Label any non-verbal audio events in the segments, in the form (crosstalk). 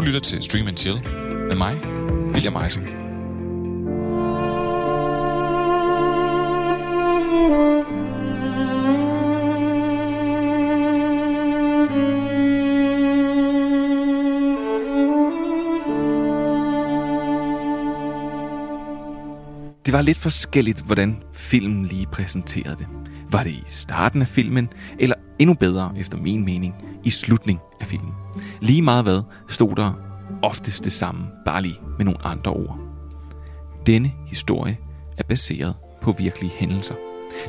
Du lytter til Stream and Chill med mig, William Eising. Det var lidt forskelligt, hvordan filmen lige præsenterede det. Var det i starten af filmen, eller endnu bedre, efter min mening, i slutningen af filmen. Lige meget hvad, stod der oftest det samme, bare lige med nogle andre ord. Denne historie er baseret på virkelige hændelser.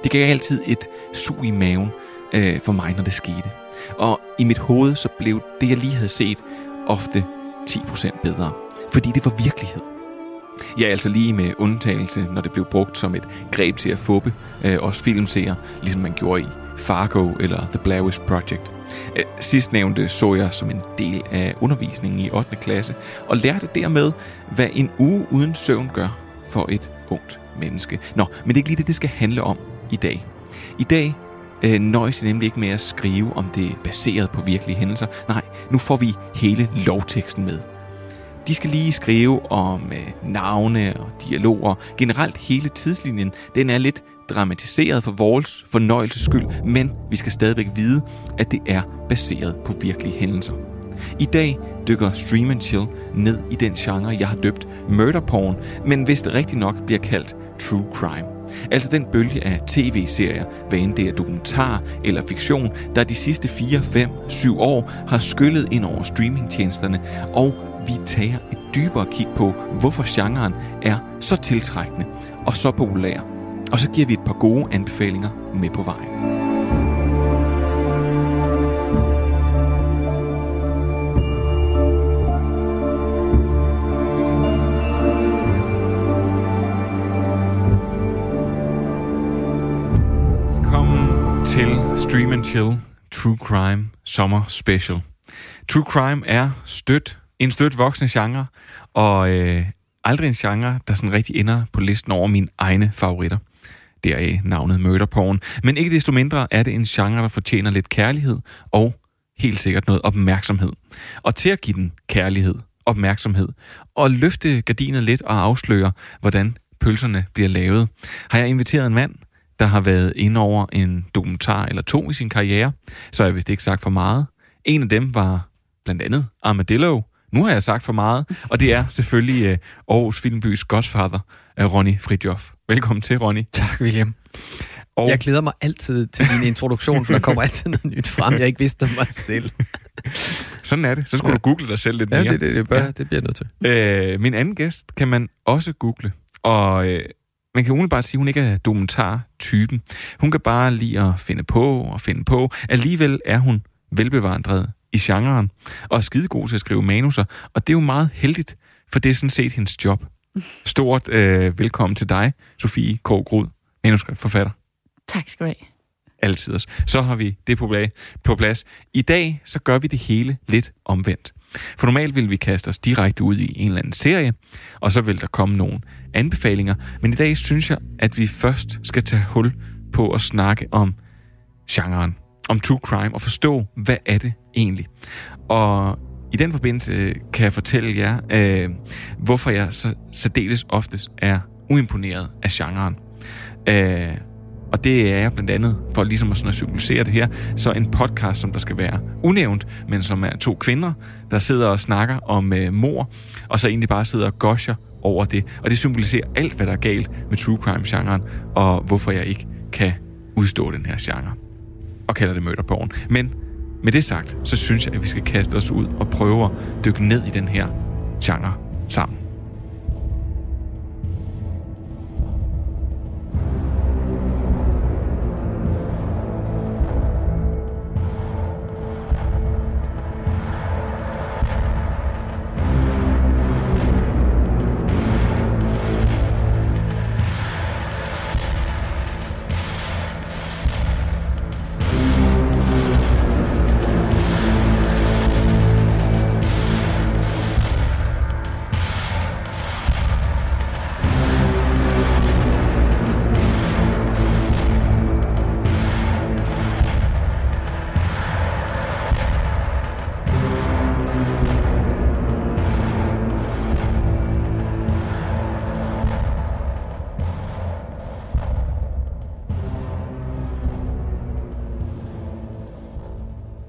Det gav altid et sug i maven øh, for mig, når det skete. Og i mit hoved så blev det, jeg lige havde set, ofte 10% bedre. Fordi det var virkelighed. Ja, altså lige med undtagelse, når det blev brugt som et greb til at fuppe øh, os filmseere, ligesom man gjorde i Fargo eller The Blair Witch Project. Øh, sidstnævnte så jeg som en del af undervisningen i 8. klasse, og lærte dermed, hvad en uge uden søvn gør for et ungt menneske. Nå, men det er ikke lige det, det skal handle om i dag. I dag øh, nøjes nemlig ikke med at skrive, om det er baseret på virkelige hændelser. Nej, nu får vi hele lovteksten med. De skal lige skrive om øh, navne og dialoger. Generelt hele tidslinjen, den er lidt dramatiseret for vores fornøjelses skyld, men vi skal stadigvæk vide, at det er baseret på virkelige hændelser. I dag dykker Stream and Chill ned i den genre, jeg har døbt murder porn, men hvis det rigtig nok bliver kaldt true crime. Altså den bølge af tv-serier, hvad end det er dokumentar eller fiktion, der de sidste 4, 5, 7 år har skyllet ind over streamingtjenesterne, og vi tager et dybere kig på, hvorfor genren er så tiltrækkende og så populær. Og så giver vi et par gode anbefalinger med på vejen. Velkommen til Stream and Chill True Crime Sommer Special. True Crime er stødt, en stødt voksende genre, og øh, aldrig en genre, der sådan rigtig ender på listen over mine egne favoritter. Det er navnet murderporn. Men ikke desto mindre er det en genre, der fortjener lidt kærlighed og helt sikkert noget opmærksomhed. Og til at give den kærlighed, opmærksomhed og løfte gardinet lidt og afsløre, hvordan pølserne bliver lavet, har jeg inviteret en mand, der har været inde over en dokumentar eller to i sin karriere, så jeg vist ikke sagt for meget. En af dem var blandt andet Armadillo. Nu har jeg sagt for meget, og det er selvfølgelig øh, Aarhus Filmbys godfather, uh, Ronny Fridjof. Velkommen til, Ronny. Tak, William. Og... Jeg glæder mig altid til din introduktion, for der kommer altid noget nyt frem, jeg ikke vidste om mig selv. (laughs) Sådan er det. Så skulle ja. du google dig selv lidt mere. Ja, det, det, det, bør, ja. det bliver nødt til. Uh, min anden gæst kan man også google, og uh, man kan umiddelbart sige, at hun ikke er dokumentar-typen. Hun kan bare lide at finde på og finde på. Alligevel er hun velbevandret i genren, og er skidegod til at skrive manuser, og det er jo meget heldigt, for det er sådan set hendes job. Stort øh, velkommen til dig, Sofie Krog manuskriptforfatter. Tak skal du have. Altid. Så har vi det på, plads. I dag så gør vi det hele lidt omvendt. For normalt vil vi kaste os direkte ud i en eller anden serie, og så vil der komme nogle anbefalinger. Men i dag synes jeg, at vi først skal tage hul på at snakke om genren, om true crime, og forstå, hvad er det egentlig. Og i den forbindelse øh, kan jeg fortælle jer, øh, hvorfor jeg så særdeles oftest er uimponeret af genren. Øh, og det er jeg blandt andet, for ligesom at, sådan at symbolisere det her, så en podcast, som der skal være unævnt, men som er to kvinder, der sidder og snakker om øh, mor, og så egentlig bare sidder og gosher over det. Og det symboliserer alt, hvad der er galt med true crime-genren, og hvorfor jeg ikke kan udstå den her genre. Og kalder det møder porn. Men med det sagt, så synes jeg, at vi skal kaste os ud og prøve at dykke ned i den her genre sammen.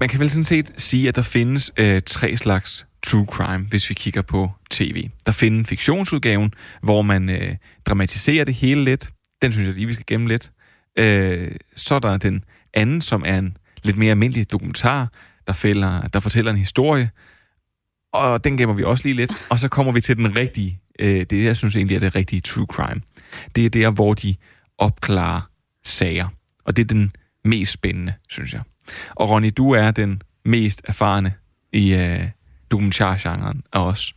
Man kan vel sådan set sige, at der findes øh, tre slags true crime, hvis vi kigger på tv. Der findes fiktionsudgaven, hvor man øh, dramatiserer det hele lidt. Den synes jeg lige, vi skal gemme lidt. Øh, så er der den anden, som er en lidt mere almindelig dokumentar, der, fælder, der fortæller en historie, og den gemmer vi også lige lidt. Og så kommer vi til den rigtige, øh, det jeg synes egentlig er det rigtige true crime. Det er der, hvor de opklarer sager. Og det er den mest spændende, synes jeg. Og Ronny, du er den mest erfarne i øh, dokumentargenren af os.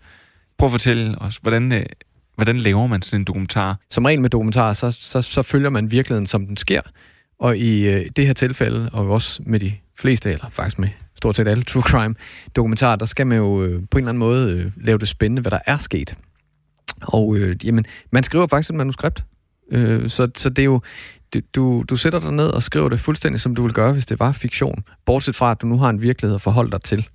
Prøv at fortælle os, hvordan, øh, hvordan laver man sådan en dokumentar? Som regel med dokumentar, så, så, så følger man virkeligheden, som den sker. Og i øh, det her tilfælde, og også med de fleste, eller faktisk med stort set alle true crime dokumentarer, der skal man jo øh, på en eller anden måde øh, lave det spændende, hvad der er sket. Og øh, jamen, man skriver faktisk et manuskript. Øh, så, så det er jo, du, du sætter dig ned og skriver det fuldstændig, som du ville gøre, hvis det var fiktion. Bortset fra, at du nu har en virkelighed at forholde dig til.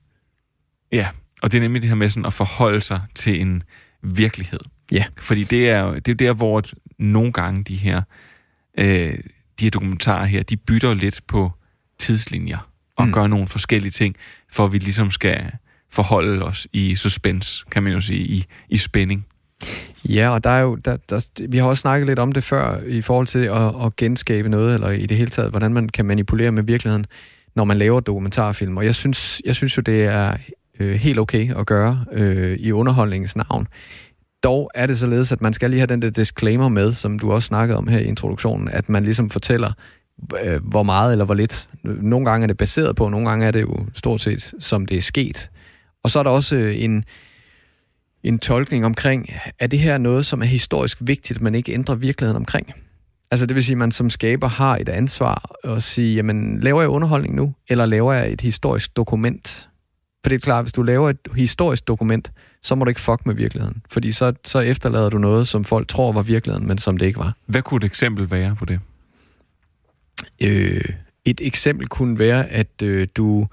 Ja, og det er nemlig det her med sådan at forholde sig til en virkelighed. Ja. Fordi det er det er der, hvor nogle gange de her, øh, de her dokumentarer her, de bytter lidt på tidslinjer og mm. gør nogle forskellige ting, for at vi ligesom skal forholde os i suspense, kan man jo sige, i, i spænding. Ja, og der er jo, der, der, vi har også snakket lidt om det før, i forhold til at, at genskabe noget, eller i det hele taget, hvordan man kan manipulere med virkeligheden, når man laver dokumentarfilm. Og jeg synes, jeg synes jo, det er øh, helt okay at gøre øh, i underholdningens navn. Dog er det således, at man skal lige have den der disclaimer med, som du også snakkede om her i introduktionen, at man ligesom fortæller, øh, hvor meget eller hvor lidt. Nogle gange er det baseret på, nogle gange er det jo stort set, som det er sket. Og så er der også øh, en, en tolkning omkring, er det her noget, som er historisk vigtigt, men ikke ændrer virkeligheden omkring? Altså det vil sige, at man som skaber har et ansvar at sige, jamen laver jeg underholdning nu, eller laver jeg et historisk dokument? For det er klart, hvis du laver et historisk dokument, så må du ikke fuck med virkeligheden. Fordi så, så efterlader du noget, som folk tror var virkeligheden, men som det ikke var. Hvad kunne et eksempel være på det? Øh, et eksempel kunne være, at øh, du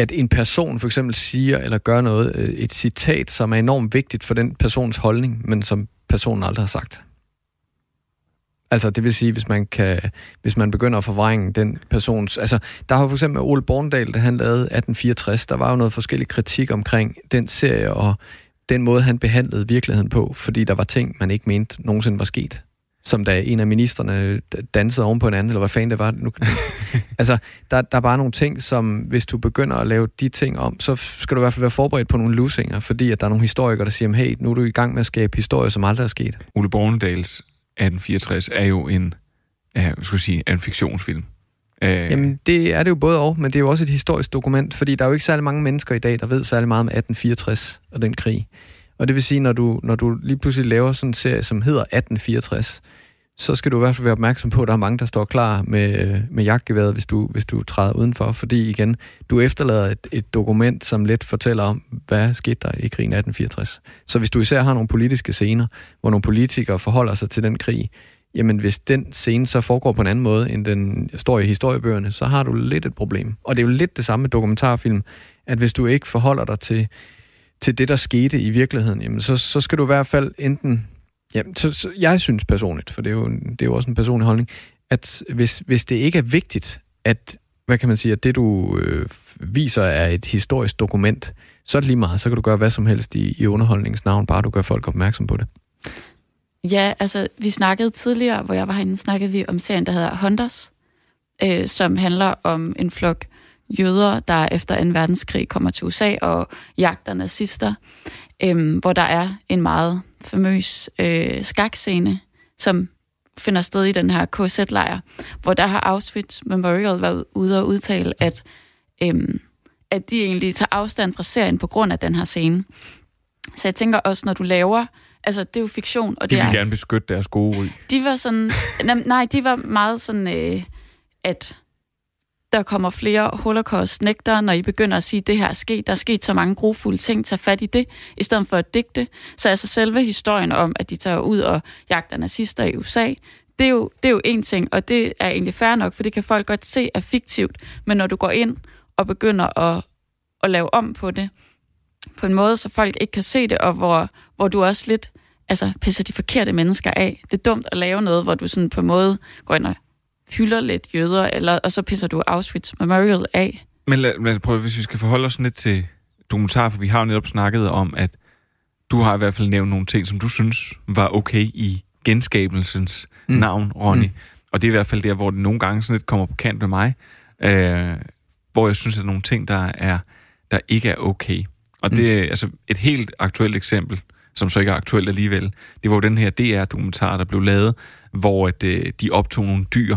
at en person for eksempel siger eller gør noget, øh, et citat, som er enormt vigtigt for den persons holdning, men som personen aldrig har sagt. Altså, det vil sige, hvis man, kan, hvis man begynder at forvrænge den persons... Altså, der har for eksempel Ole Borndal, da han lavede 1864, der var jo noget forskellig kritik omkring den serie og den måde, han behandlede virkeligheden på, fordi der var ting, man ikke mente nogensinde var sket som da en af ministerne dansede oven på en anden, eller hvad fanden det var. Nu, (laughs) altså, der, der er bare nogle ting, som hvis du begynder at lave de ting om, så skal du i hvert fald være forberedt på nogle lusinger, fordi at der er nogle historikere, der siger, hey, nu er du i gang med at skabe historier, som aldrig er sket. Ole Bornedals 1864 er jo en, jeg skulle sige, en fiktionsfilm. Øh... Jamen, det er det jo både og, men det er jo også et historisk dokument, fordi der er jo ikke særlig mange mennesker i dag, der ved særlig meget om 1864 og den krig. Og det vil sige, når du, når du lige pludselig laver sådan en serie, som hedder 1864, så skal du i hvert fald være opmærksom på, at der er mange, der står klar med, med jagtgeværet, hvis du, hvis du træder udenfor. Fordi igen, du efterlader et, et dokument, som lidt fortæller om, hvad skete der i krigen 1864. Så hvis du især har nogle politiske scener, hvor nogle politikere forholder sig til den krig, jamen hvis den scene så foregår på en anden måde, end den står i historiebøgerne, så har du lidt et problem. Og det er jo lidt det samme med dokumentarfilm, at hvis du ikke forholder dig til til det, der skete i virkeligheden, jamen så, så skal du i hvert fald enten... Jamen, så, så jeg synes personligt, for det er jo, det er jo også en personlig holdning, at hvis, hvis det ikke er vigtigt, at hvad kan man sige, at det du øh, viser er et historisk dokument, så er det lige meget, så kan du gøre hvad som helst i, i underholdningens navn, bare du gør folk opmærksom på det. Ja, altså vi snakkede tidligere, hvor jeg var herinde, snakkede vi om serien, der hedder Hunters, øh, som handler om en flok jøder, der efter 2. verdenskrig kommer til USA og jagter nazister, øhm, hvor der er en meget famøs øh, skakscene, som finder sted i den her KZ-lejr, hvor der har Auschwitz Memorial været ude og udtale, at, øhm, at de egentlig tager afstand fra serien på grund af den her scene. Så jeg tænker også, når du laver Altså, det er jo fiktion. Og de det vil er, gerne beskytte deres gode ry. De var sådan... (laughs) nej, de var meget sådan, øh, at der kommer flere holocaust-nægtere, når I begynder at sige, at det her er sket. Der er sket så mange grofulde ting. Tag fat i det, i stedet for at digte. Så altså selve historien om, at de tager ud og jagter nazister i USA, det er, jo, det er jo en ting, og det er egentlig fair nok, for det kan folk godt se er fiktivt. Men når du går ind og begynder at, at lave om på det, på en måde, så folk ikke kan se det, og hvor, hvor du også lidt altså, pisser de forkerte mennesker af. Det er dumt at lave noget, hvor du sådan på en måde går ind og hylder lidt jøder, eller, og så pisser du Auschwitz Memorial af. Men lad, lad os prøve, hvis vi skal forholde os lidt til dokumentar, for vi har jo netop snakket om, at du har i hvert fald nævnt nogle ting, som du synes var okay i genskabelsens mm. navn, Ronny. Mm. Og det er i hvert fald der, hvor det nogle gange sådan lidt kommer på kant med mig, øh, hvor jeg synes, at der er nogle ting, der, er, der ikke er okay. Og det er mm. altså et helt aktuelt eksempel, som så ikke er aktuelt alligevel. Det var jo den her DR-dokumentar, der blev lavet, hvor at, øh, de optog nogle dyr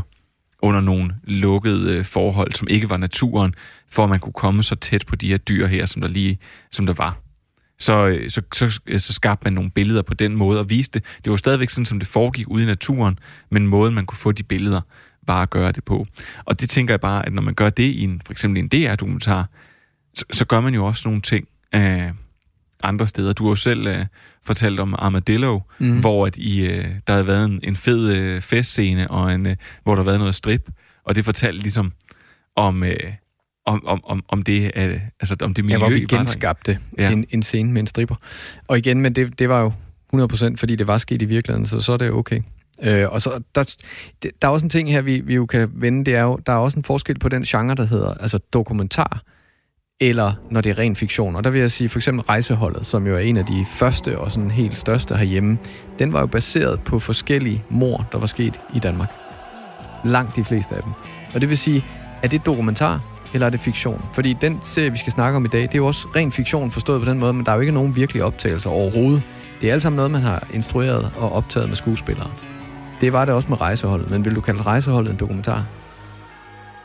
under nogle lukkede øh, forhold, som ikke var naturen, for at man kunne komme så tæt på de her dyr her, som der lige som der var. Så, øh, så, så, øh, så skabte man nogle billeder på den måde og viste det. Det var stadigvæk sådan, som det foregik ude i naturen, men måden, man kunne få de billeder, var at gøre det på. Og det tænker jeg bare, at når man gør det i en, for eksempel en DR-dokumentar, så, så gør man jo også nogle ting øh, andre steder. Du har jo selv øh, fortalt om Armadillo, mm. hvor at I, øh, der havde været en, en fed øh, festscene, og en, øh, hvor der havde været noget strip, og det fortalte ligesom om... Øh, om, om, om, om det, øh, altså om det miljø. Ja, hvor vi genskabte ja. en, en scene med en stripper. Og igen, men det, det var jo 100% fordi det var sket i virkeligheden, så så er det okay. Øh, og så der, der er også en ting her, vi, vi jo kan vende, det er jo, der er også en forskel på den genre, der hedder altså dokumentar, eller når det er ren fiktion. Og der vil jeg sige, for eksempel Rejseholdet, som jo er en af de første og sådan helt største herhjemme, den var jo baseret på forskellige mor, der var sket i Danmark. Langt de fleste af dem. Og det vil sige, er det dokumentar, eller er det fiktion? Fordi den serie, vi skal snakke om i dag, det er jo også ren fiktion forstået på den måde, men der er jo ikke nogen virkelige optagelser overhovedet. Det er alt sammen noget, man har instrueret og optaget med skuespillere. Det var det også med rejseholdet, men vil du kalde rejseholdet en dokumentar?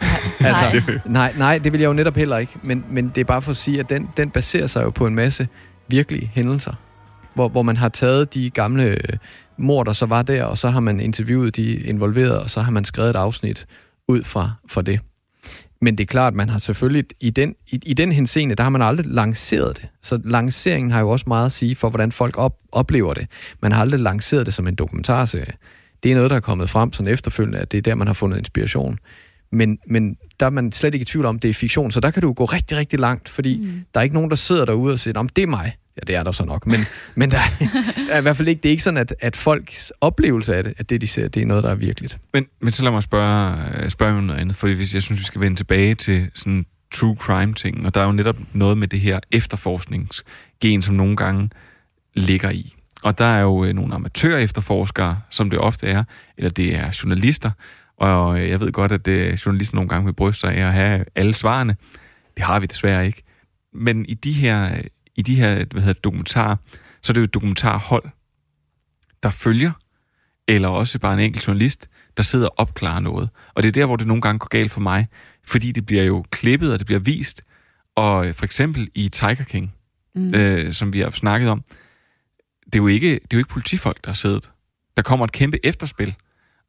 (laughs) altså, nej. nej, nej, det vil jeg jo netop heller ikke. Men, men det er bare for at sige, at den, den baserer sig jo på en masse virkelige hændelser. Hvor, hvor man har taget de gamle øh, mor, der så var der, og så har man interviewet de involverede, og så har man skrevet et afsnit ud fra, fra det. Men det er klart, man har selvfølgelig, i den, i, i den henseende, der har man aldrig lanceret det. Så lanceringen har jo også meget at sige for, hvordan folk op, oplever det. Man har aldrig lanceret det som en dokumentarserie. Det er noget, der er kommet frem sådan efterfølgende, at det er der, man har fundet inspiration. Men, men der er man slet ikke i tvivl om, det er fiktion, så der kan du gå rigtig, rigtig langt, fordi mm. der er ikke nogen, der sidder derude og siger, om det er mig. Ja, det er der så nok, men, men der, er i hvert fald ikke, det er ikke sådan, at, at folks oplevelse af det, at det, de ser, det er noget, der er virkeligt. Men, men så lad mig spørge, spørge om noget andet, fordi hvis jeg synes, vi skal vende tilbage til sådan true crime ting, og der er jo netop noget med det her efterforskningsgen, som nogle gange ligger i. Og der er jo øh, nogle amatør efterforskere, som det ofte er, eller det er journalister, og øh, jeg ved godt, at øh, journalister nogle gange vil bryste sig af at have alle svarene. Det har vi desværre ikke. Men i de her, i de her hvad hedder det, dokumentarer, så er det jo et dokumentarhold, der følger, eller også bare en enkelt journalist, der sidder og opklarer noget. Og det er der, hvor det nogle gange går galt for mig, fordi det bliver jo klippet, og det bliver vist. Og øh, for eksempel i Tiger King, mm. øh, som vi har snakket om, det er, jo ikke, det er jo ikke politifolk, der har siddet. Der kommer et kæmpe efterspil,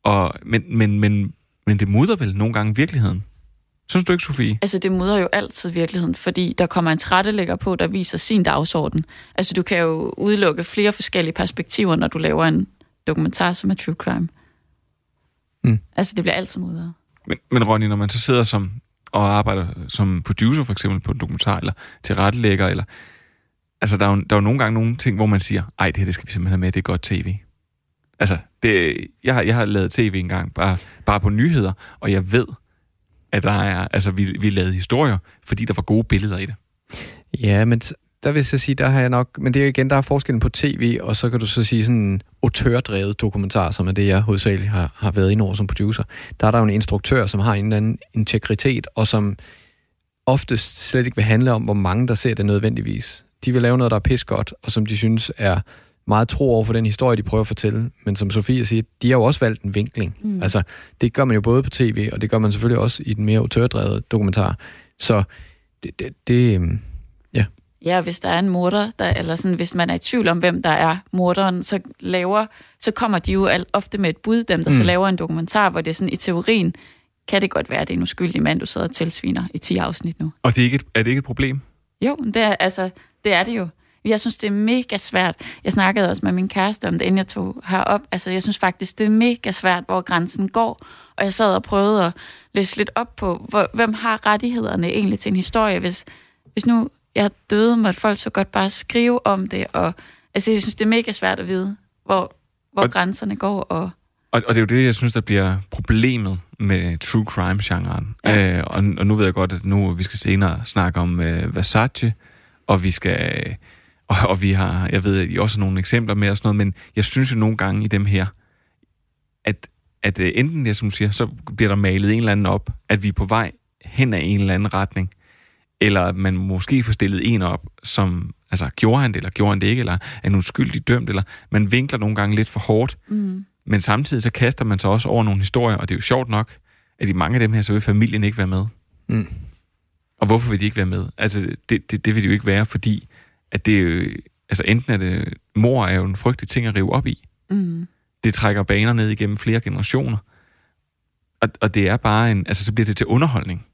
og, men, men, men, men det mudder vel nogle gange virkeligheden. Synes du ikke, Sofie? Altså, det mudder jo altid virkeligheden, fordi der kommer en trættelægger på, der viser sin dagsorden. Altså, du kan jo udelukke flere forskellige perspektiver, når du laver en dokumentar, som er true crime. Mm. Altså, det bliver altid mudret. Men, men Ronny, når man så sidder som og arbejder som producer for eksempel på en dokumentar, eller til rettelægger, eller... Altså, der er, jo, der er jo nogle gange nogle ting, hvor man siger, ej, det her det skal vi simpelthen have med, det er godt tv. Altså, det, jeg, har, jeg har lavet tv engang, bare, bare på nyheder, og jeg ved, at der er, altså, vi, vi lavede historier, fordi der var gode billeder i det. Ja, men der vil jeg sige, der har jeg nok, men det er igen, der er forskellen på tv, og så kan du så sige sådan en autørdrevet dokumentar, som er det, jeg hovedsageligt har, har været ind over som producer. Der er der jo en instruktør, som har en eller anden integritet, og som oftest slet ikke vil handle om, hvor mange der ser det nødvendigvis. De vil lave noget, der er pis godt, og som de synes er meget tro over for den historie, de prøver at fortælle. Men som Sofie siger, de har jo også valgt en vinkling. Mm. Altså, det gør man jo både på tv, og det gør man selvfølgelig også i den mere autørdrevet dokumentar. Så det, det, det øhm, ja. Ja, hvis der er en morder, der, eller sådan, hvis man er i tvivl om, hvem der er morderen, så laver, så kommer de jo alt, ofte med et bud, dem der mm. så laver en dokumentar, hvor det er sådan, i teorien, kan det godt være, at det er en uskyldig mand, du sidder og tilsviner i 10 afsnit nu. Og det er, ikke et, er det ikke et problem? Jo, det er, altså, det er det jo. Jeg synes, det er mega svært. Jeg snakkede også med min kæreste om det, inden jeg tog herop. Altså, jeg synes faktisk, det er mega svært, hvor grænsen går. Og jeg sad og prøvede at læse lidt op på, hvor, hvem har rettighederne egentlig til en historie. Hvis, hvis nu jeg døde, måtte folk så godt bare skrive om det. Og, altså, jeg synes, det er mega svært at vide, hvor, hvor og, grænserne går. Og... Og, og det er jo det, jeg synes, der bliver problemet med true crime-genren. Ja. Øh, og, og nu ved jeg godt, at nu vi skal senere snakke om øh, Versace, og vi skal... Og, og vi har, jeg ved, at I også har nogle eksempler med og sådan noget, men jeg synes jo nogle gange i dem her, at, at øh, enten det, som du siger, så bliver der malet en eller anden op, at vi er på vej hen af en eller anden retning, eller at man måske får stillet en op, som, altså, gjorde han det, eller gjorde han det ikke, eller er han uskyldig dømt, eller man vinkler nogle gange lidt for hårdt, Mm. men samtidig så kaster man sig også over nogle historier, og det er jo sjovt nok, at i mange af dem her, så vil familien ikke være med. Mm. Og hvorfor vil de ikke være med? Altså, det, det, det vil de jo ikke være, fordi at det jo, altså enten er det, mor er jo en frygtelig ting at rive op i. Mm. Det trækker baner ned igennem flere generationer. Og, og det er bare en, altså så bliver det til underholdning.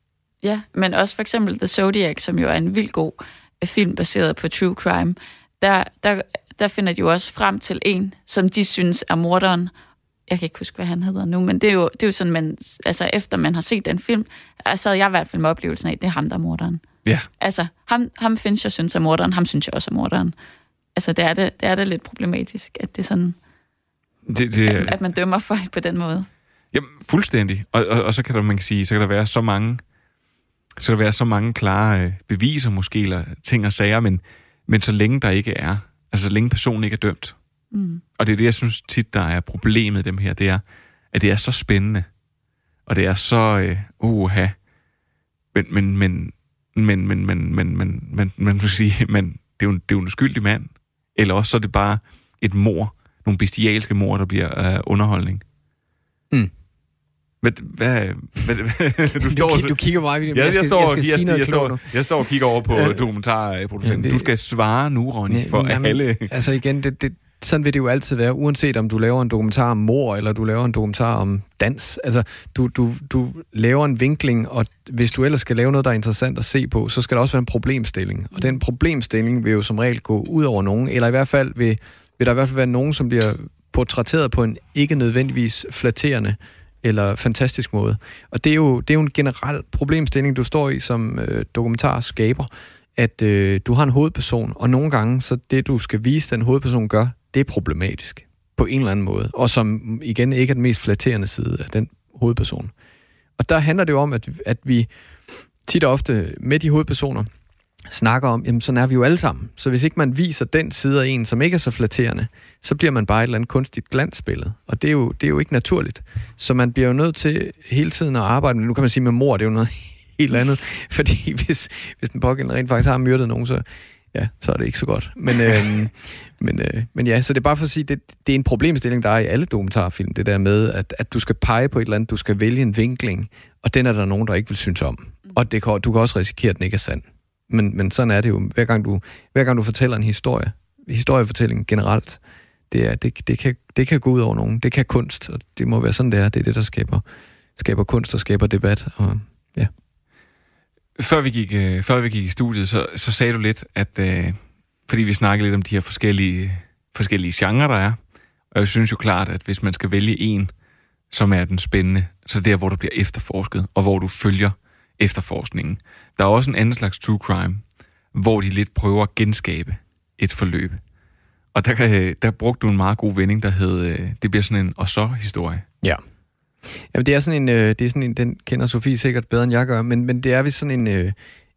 Ja, men også for eksempel The Zodiac, som jo er en vild god øh, film baseret på true crime. Der, der, der finder de jo også frem til en, som de synes er morderen. Jeg kan ikke huske, hvad han hedder nu, men det er jo, det er jo sådan, man, altså efter man har set den film, så havde jeg i hvert fald med oplevelsen af, at det er ham, der er morderen. Ja. Altså, ham, ham Fincher synes er morderen, ham synes jeg også er morderen. Altså, det er det, det er det lidt problematisk, at det er sådan, Det, det, at, at man dømmer folk på den måde. Jamen, fuldstændig. Og, og, og så kan der, man kan sige, så kan der være så mange, så kan der være så mange klare øh, beviser måske, eller ting og sager, men, men så længe der ikke er, altså så længe personen ikke er dømt. Mm. Og det er det, jeg synes tit, der er problemet i dem her, det er, at det er så spændende, og det er så, øh, uha, men, men, men, men, men, men, men, men, men, man vil sige, (laughs) men det er, jo, det er jo en uskyldig mand. Eller også så er det bare et mor, nogle bestialske mor, der bliver øh, underholdning. Mm. Hvad, hvad, hvad, (laughs) hvad du, Du, står, ki- du kigger mig, jeg, Ja, jeg, skal, står, jeg skal jeg, sige jeg, jeg, står, jeg står og kigger over på Ja. dokumentarproducenten. Ja, det- Du skal svare nu, Ronny, Nej, for men jamen, alle... Altså igen, det, det, sådan vil det jo altid være, uanset om du laver en dokumentar om mor, eller du laver en dokumentar om dans. Altså, du, du, du laver en vinkling, og hvis du ellers skal lave noget, der er interessant at se på, så skal der også være en problemstilling. Og den problemstilling vil jo som regel gå ud over nogen, eller i hvert fald vil, vil der i hvert fald være nogen, som bliver portrætteret på en ikke nødvendigvis flatterende eller fantastisk måde. Og det er jo, det er jo en generel problemstilling, du står i som øh, dokumentarskaber, at øh, du har en hovedperson, og nogle gange, så det du skal vise, den hovedperson gør, det er problematisk på en eller anden måde, og som igen ikke er den mest flatterende side af den hovedperson. Og der handler det jo om, at, at vi tit og ofte med de hovedpersoner snakker om, jamen sådan er vi jo alle sammen. Så hvis ikke man viser den side af en, som ikke er så flatterende, så bliver man bare et eller andet kunstigt glansbillede. Og det er jo, det er jo ikke naturligt. Så man bliver jo nødt til hele tiden at arbejde med, nu kan man sige med mor, det er jo noget (laughs) helt andet. Fordi hvis, hvis den pågældende rent faktisk har myrdet nogen, så, ja, så er det ikke så godt. Men, (laughs) øhm, men, øh, men ja, så det er bare for at sige, det, det er en problemstilling, der er i alle dokumentarfilm, det der med, at, at du skal pege på et eller andet, du skal vælge en vinkling, og den er der nogen, der ikke vil synes om. Og det kan, du kan også risikere, at den ikke er sand. Men, men sådan er det jo. Hver gang, du, hver gang du fortæller en historie, historiefortælling generelt, det, er, det, det, kan, det kan gå ud over nogen. Det kan kunst, og det må være sådan, det er. Det er det, der skaber, skaber kunst og skaber debat. Og, ja. Før vi gik, øh, før vi gik i studiet, så, så sagde du lidt, at øh, fordi vi snakkede lidt om de her forskellige, forskellige genrer, der er, og jeg synes jo klart, at hvis man skal vælge en, som er den spændende, så der, hvor du bliver efterforsket, og hvor du følger efterforskningen. Der er også en anden slags true crime, hvor de lidt prøver at genskabe et forløb. Og der, kan, der brugte du en meget god vending, der hed, øh, det bliver sådan en og så historie. Ja. Jamen, det er sådan en, øh, det er sådan en, den kender Sofie sikkert bedre, end jeg gør, men, men det er vist sådan en, øh,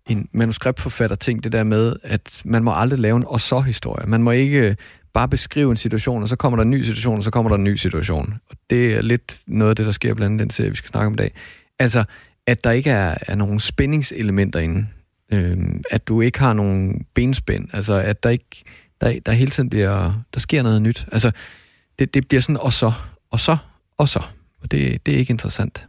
en manuskriptforfatter-ting, det der med, at man må aldrig lave en og-så-historie. Man må ikke øh, bare beskrive en situation, og så kommer der en ny situation, og så kommer der en ny situation. Og det er lidt noget af det, der sker blandt andet den serie, vi skal snakke om i dag. Altså, at der ikke er, er nogen spændingselementer inde. Øhm, at du ikke har nogen benspænd. Altså, at der ikke der, der hele tiden bliver, der sker noget nyt. Altså, det, det bliver sådan, og så, og så, og så. Og det, det er ikke interessant.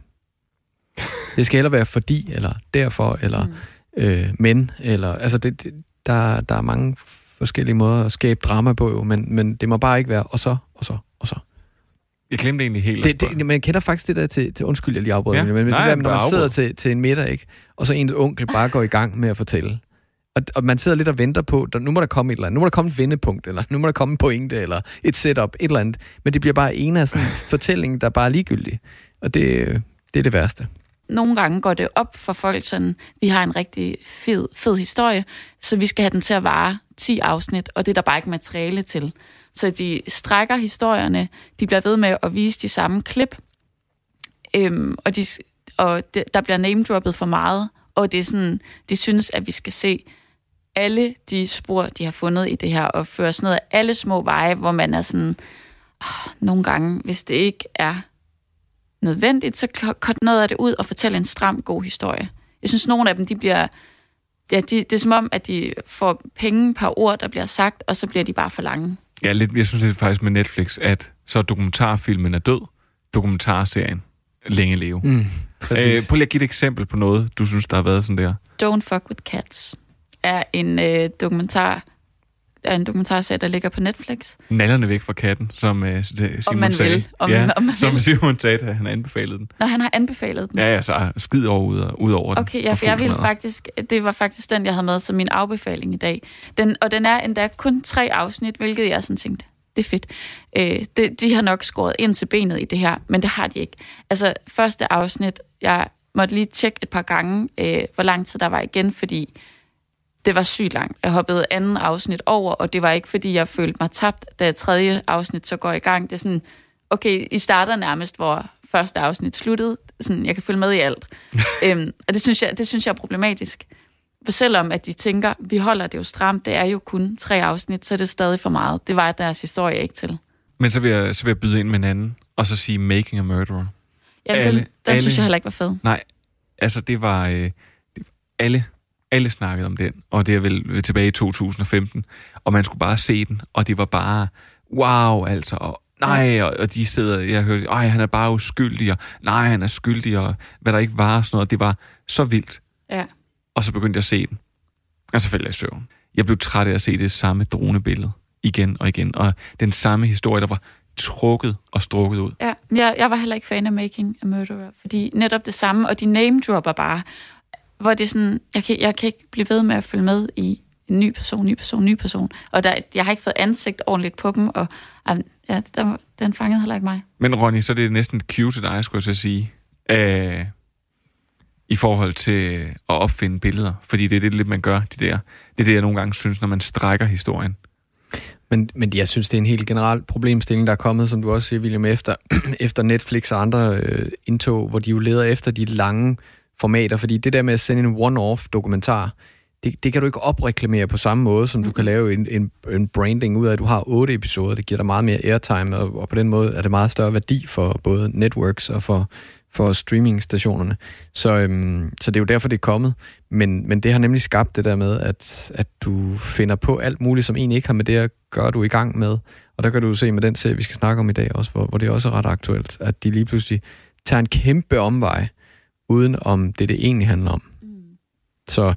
Det skal heller være fordi, eller derfor, eller mm. øh, men, eller, altså det, det, der, der er mange forskellige måder at skabe drama på, jo, men, men det må bare ikke være, og så, og så, og så. Jeg glemte egentlig helt Det, det, man kender faktisk det der til, til undskyld, jeg lige afbryder, Ja. men, men Nej, det der, når man sidder til, til en middag, ikke? og så ens onkel bare går i gang med at fortælle. Og, og man sidder lidt og venter på, der, nu må der komme et eller andet, nu må der komme et vendepunkt, eller nu må der komme en pointe, eller et setup, et eller andet. Men det bliver bare en af sådan (laughs) en fortælling, der bare er ligegyldig. Og det, det er det værste. nogle gange går det op for folk sådan, vi har en rigtig fed, fed historie, så vi skal have den til at vare 10 afsnit, og det er der bare ikke materiale til. Så de strækker historierne, de bliver ved med at vise de samme klip, øhm, og, de, og de, der bliver name-droppet for meget, og det er sådan, de synes, at vi skal se alle de spor, de har fundet i det her, og føre sådan noget af alle små veje, hvor man er sådan, oh, nogle gange, hvis det ikke er nødvendigt, så cut noget af det ud og fortælle en stram, god historie. Jeg synes, nogle af dem, de bliver... Ja, de, det er som om, at de får penge per ord, der bliver sagt, og så bliver de bare for lange. Ja, lidt, jeg synes det er faktisk med Netflix, at så dokumentarfilmen er død, dokumentarserien længe leve. Mm, øh, prøv lige at give et eksempel på noget, du synes, der har været sådan der. Don't Fuck With Cats er en øh, dokumentar, er en dokumentarserie, der ligger på Netflix. Nallerne væk fra katten, som uh, Simon om man sagde. Vil. Om, ja, om man som vil. Simon sagde, at han anbefalede den. Nå, han har anbefalet den. Ja, ja, så skid over ud, ud over den. Okay, ja, for jeg ville faktisk, det var faktisk den, jeg havde med som min afbefaling i dag. Den, og den er endda kun tre afsnit, hvilket jeg sådan tænkte, det er fedt. Øh, det, de har nok skåret ind til benet i det her, men det har de ikke. Altså, første afsnit, jeg måtte lige tjekke et par gange, øh, hvor lang tid der var igen, fordi det var sygt langt. Jeg hoppede anden afsnit over, og det var ikke, fordi jeg følte mig tabt, da tredje afsnit så går i gang. Det er sådan, okay, I starter nærmest, hvor første afsnit sluttede. Sådan, jeg kan følge med i alt. (laughs) øhm, og det synes, jeg, det synes jeg er problematisk. For selvom at de tænker, vi holder det jo stramt, det er jo kun tre afsnit, så er det stadig for meget. Det var deres historie ikke til. Men så vil jeg, så vil jeg byde ind med en anden, og så sige Making a Murderer. Jamen, alle, den, den alle, synes jeg heller ikke var fed. Nej, altså det var... Øh, det, alle alle snakkede om den, og det er vel tilbage i 2015, og man skulle bare se den, og det var bare, wow, altså, og nej, og, og de sidder, jeg hørte, ej, han er bare uskyldig, og nej, han er skyldig, og hvad der ikke var, og sådan noget, det var så vildt. Ja. Og så begyndte jeg at se den, og så faldt jeg i søvn. Jeg blev træt af at se det samme dronebillede igen og igen, og den samme historie, der var trukket og strukket ud. Ja, jeg, jeg var heller ikke fan af Making a Murderer, fordi netop det samme, og de name-dropper bare, hvor det er sådan, jeg kan, jeg kan ikke blive ved med at følge med i en ny person, ny person, ny person. Og der, jeg har ikke fået ansigt ordentligt på dem, og ja, der, den fangede heller ikke mig. Men Ronny, så er det næsten et cue til dig, skulle jeg så sige, øh, i forhold til at opfinde billeder. Fordi det er det lidt, man gør, de der. Det er det, jeg nogle gange synes, når man strækker historien. Men, men jeg synes, det er en helt generel problemstilling, der er kommet, som du også siger, William, efter, (clears throat) efter Netflix og andre øh, indtog, hvor de jo leder efter de lange formater, fordi det der med at sende en one-off dokumentar, det, det kan du ikke opreklamere på samme måde, som du kan lave en, en, en branding ud af, at du har otte episoder. Det giver dig meget mere airtime, og, og på den måde er det meget større værdi for både networks og for, for streamingstationerne. Så, øhm, så det er jo derfor, det er kommet. Men, men det har nemlig skabt det der med, at, at du finder på alt muligt, som egentlig ikke har med det at gøre, du er i gang med. Og der kan du se med den serie, vi skal snakke om i dag også, hvor, hvor det er også ret aktuelt, at de lige pludselig tager en kæmpe omvej uden om det, det egentlig handler om. Mm. Så,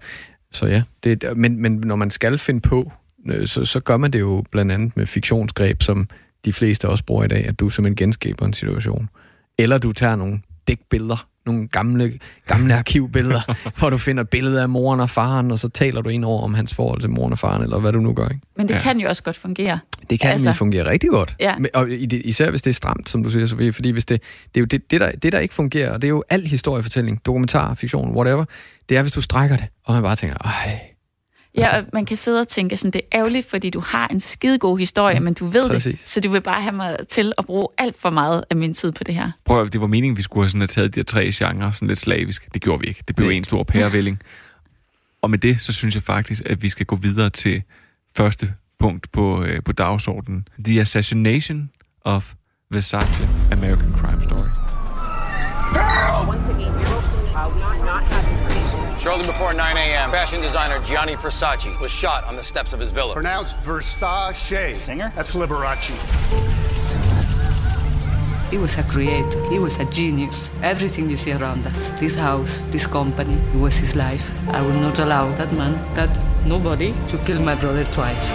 så ja, det, men, men når man skal finde på, øh, så, så gør man det jo blandt andet med fiktionsgreb, som de fleste også bruger i dag, at du simpelthen genskaber en situation. Eller du tager nogle dækbilleder, nogle gamle, gamle arkivbilleder, (laughs) hvor du finder billeder af moren og faren, og så taler du ind over om hans forhold til moren og faren, eller hvad du nu gør. Ikke? Men det ja. kan jo også godt fungere. Det kan altså, fungere rigtig godt. Ja. Og især hvis det er stramt, som du siger, Sofie, fordi hvis det, det er jo det, det, der, det, der ikke fungerer, og det er jo al historiefortælling, dokumentar, fiktion, whatever, det er, hvis du strækker det, og man bare tænker, ej, Ja, og man kan sidde og tænke sådan, det er ærgerligt, fordi du har en skidegod historie, mm, men du ved præcis. det, så du vil bare have mig til at bruge alt for meget af min tid på det her. Prøv at det var meningen, vi skulle have, sådan have taget de her tre genrer sådan lidt slavisk. Det gjorde vi ikke. Det blev en stor pærevælling. og med det, så synes jeg faktisk, at vi skal gå videre til første punkt på, øh, på dagsordenen. The Assassination of Versace American Crime Story. Shortly before 9 a.m., fashion designer Gianni Versace was shot on the steps of his villa. Pronounced Versace. Singer? That's Liberace. He was a creator. He was a genius. Everything you see around us, this house, this company, it was his life. I will not allow that man, that nobody, to kill my brother twice.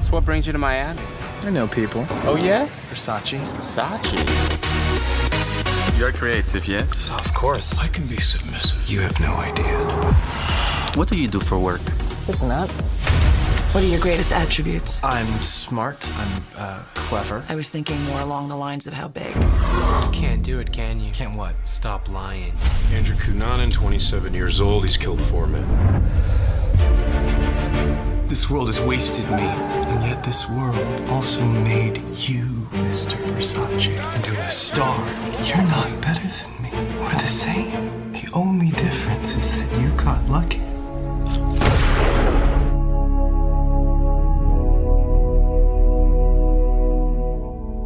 So what brings you to Miami? I know people. Oh, yeah? Versace. Versace. You're creative, yes? Of course. I can be submissive. You have no idea. What do you do for work? Listen up. What are your greatest attributes? I'm smart. I'm uh, clever. I was thinking more along the lines of how big. Can't do it, can you? Can't what? Stop lying. Andrew Cunanan, 27 years old. He's killed four men. This world has wasted me, and yet this world also made you, Mr. Versace, into a star. You're not better than me. We're the same. The only difference is that you got lucky.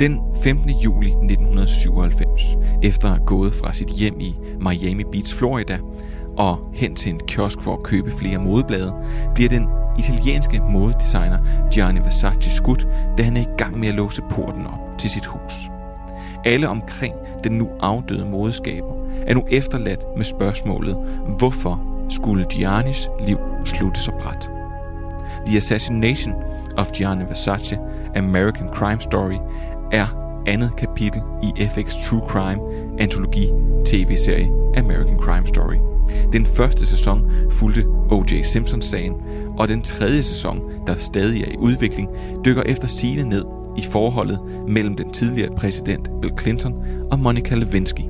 Den 15. juli 1997, efter at have gået fra sit hjem i Miami Beach, Florida, og hen til en kiosk for at købe flere modeblade, bliver den italienske modedesigner Gianni Versace skudt, da han er i gang med at låse porten op til sit hus. Alle omkring den nu afdøde modeskaber er nu efterladt med spørgsmålet, hvorfor skulle Giannis liv slutte så bræt? The Assassination of Gianni Versace, American Crime Story, er andet kapitel i FX True Crime antologi tv-serie American Crime Story. Den første sæson fulgte O.J. Simpson-sagen, og den tredje sæson, der stadig er i udvikling, dykker efter sine ned i forholdet mellem den tidligere præsident Bill Clinton og Monica Lewinsky.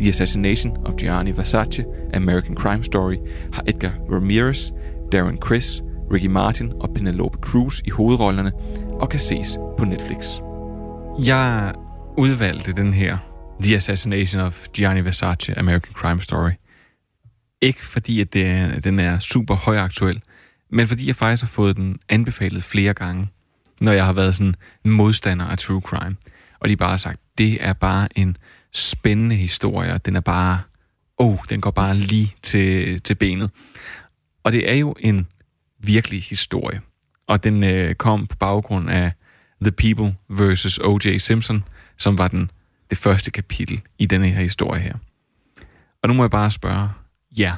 The Assassination of Gianni Versace, American Crime Story, har Edgar Ramirez, Darren Criss, Ricky Martin og Penelope Cruz i hovedrollerne og kan ses på Netflix. Jeg udvalgte den her The Assassination of Gianni Versace, American Crime Story. Ikke fordi, at det er, den er super højaktuel, men fordi jeg faktisk har fået den anbefalet flere gange, når jeg har været sådan en modstander af true crime. Og de bare har sagt, det er bare en spændende historie, den er bare, oh, den går bare lige til, til benet. Og det er jo en virkelig historie. Og den øh, kom på baggrund af The People vs. O.J. Simpson, som var den, det første kapitel i denne her historie her. Og nu må jeg bare spørge, ja,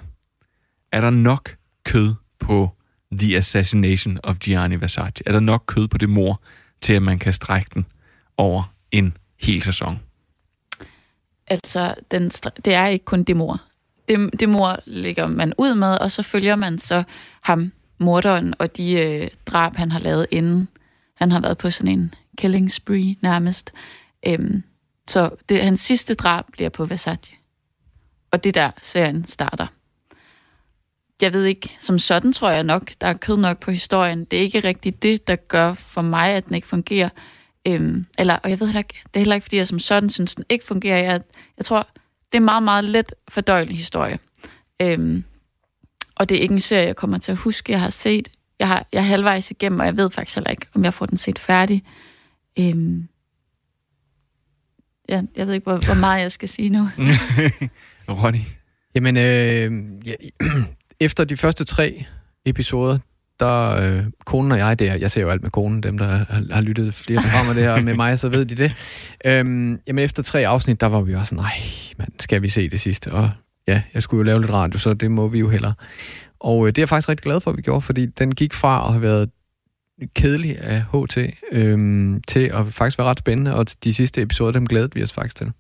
er der nok kød på The Assassination of Gianni Versace? Er der nok kød på det mor, til at man kan strække den over en hel sæson? Altså, den, det er ikke kun det mor. Det, det mor ligger man ud med, og så følger man så ham, morderen, og de øh, drab, han har lavet inden. Han har været på sådan en killing spree nærmest. Øhm, så det, hans sidste drab bliver på Versace. Og det der serien starter. Jeg ved ikke, som sådan tror jeg nok, der er kød nok på historien. Det er ikke rigtigt det, der gør for mig, at den ikke fungerer. Øhm, eller, og jeg ved heller ikke, det er heller ikke, fordi jeg som sådan synes, den ikke fungerer. Jeg, jeg tror, det er en meget, meget let fordøjelig historie. Øhm, og det er ikke en serie, jeg kommer til at huske, jeg har set. Jeg, har, jeg er halvvejs igennem, og jeg ved faktisk heller ikke, om jeg får den set færdig. Øhm, ja, jeg ved ikke, hvor, hvor meget jeg skal sige nu. (laughs) (laughs) Ronny? Jamen, øh, ja, (clears throat) efter de første tre episoder, der øh, konen og jeg, det er, jeg ser jo alt med konen, dem der har, har lyttet flere programmer det her med mig, så ved de det. Øhm, jamen efter tre afsnit, der var vi også sådan, nej, mand, skal vi se det sidste? Og ja, jeg skulle jo lave lidt radio, så det må vi jo hellere. Og øh, det er jeg faktisk rigtig glad for, at vi gjorde, fordi den gik fra at have været kedelig af HT, øhm, til at faktisk være ret spændende, og de sidste episoder, dem glædede vi os faktisk til.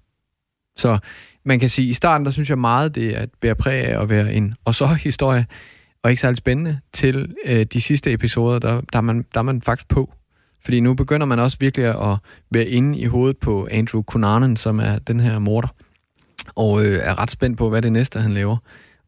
Så man kan sige, at i starten, der synes jeg meget, det er at bære præg af at være en og så historie, og ikke særlig spændende, til øh, de sidste episoder, der, der, er man, der er man faktisk på. Fordi nu begynder man også virkelig at være inde i hovedet på Andrew Cunanan, som er den her morder, og øh, er ret spændt på, hvad det næste, han laver.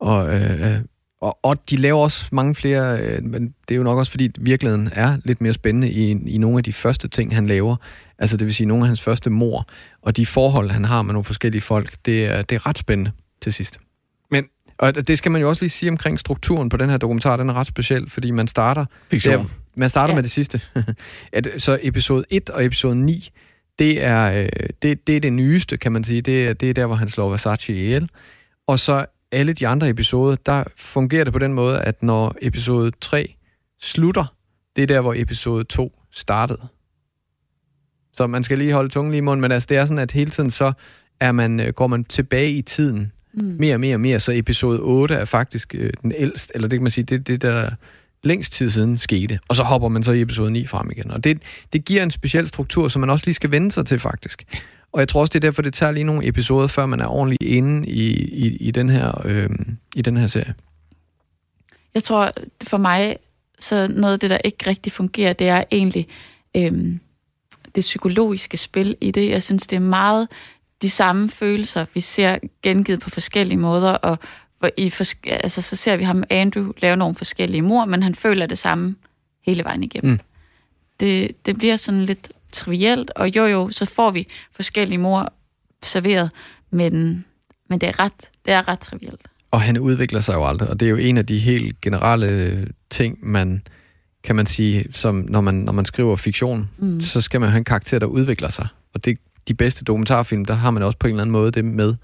Og, øh, øh og, og de laver også mange flere, øh, men det er jo nok også, fordi virkeligheden er lidt mere spændende i, i nogle af de første ting, han laver. Altså det vil sige nogle af hans første mor, og de forhold, han har med nogle forskellige folk, det er, det er ret spændende til sidst. Men og det skal man jo også lige sige omkring strukturen på den her dokumentar, den er ret speciel, fordi man starter... Fiktion. Der, man starter Ja. med det sidste. (laughs) At, så episode 1 og episode 9, det er, øh, det, det er det nyeste, kan man sige. Det er, det er der, hvor han slår Versace ihjel. Og så alle de andre episoder, der fungerer det på den måde, at når episode 3 slutter, det er der, hvor episode 2 startede. Så man skal lige holde tungen lige i munden, men altså, det er sådan, at hele tiden så er man, øh, går man tilbage i tiden Mm. mere og mere og mere, så episode 8 er faktisk øh, den ældste, eller det kan man sige, det det, der længst tid siden skete. Og så hopper man så i episode 9 frem igen. Og det, det giver en speciel struktur, som man også lige skal vende sig til faktisk. Og jeg tror også, det er derfor, det tager lige nogle episoder, før man er ordentligt inde i, i, i, den, her, øh, i den her serie. Jeg tror, for mig, så noget af det, der ikke rigtig fungerer, det er egentlig øhm, det psykologiske spil i det. Jeg synes, det er meget de samme følelser, vi ser gengivet på forskellige måder, og hvor i forske- altså, så ser vi ham, Andrew, lave nogle forskellige mor, men han føler det samme hele vejen igennem. Mm. Det, det bliver sådan lidt trivielt, og jo jo, så får vi forskellige mor serveret, men, men det, er ret, det er ret trivielt. Og han udvikler sig jo aldrig, og det er jo en af de helt generelle ting, man kan man sige, som når man, når man skriver fiktion, Mm. så skal man have en karakter, der udvikler sig. Og det, de bedste dokumentarfilm, der har man også på en eller anden måde det med.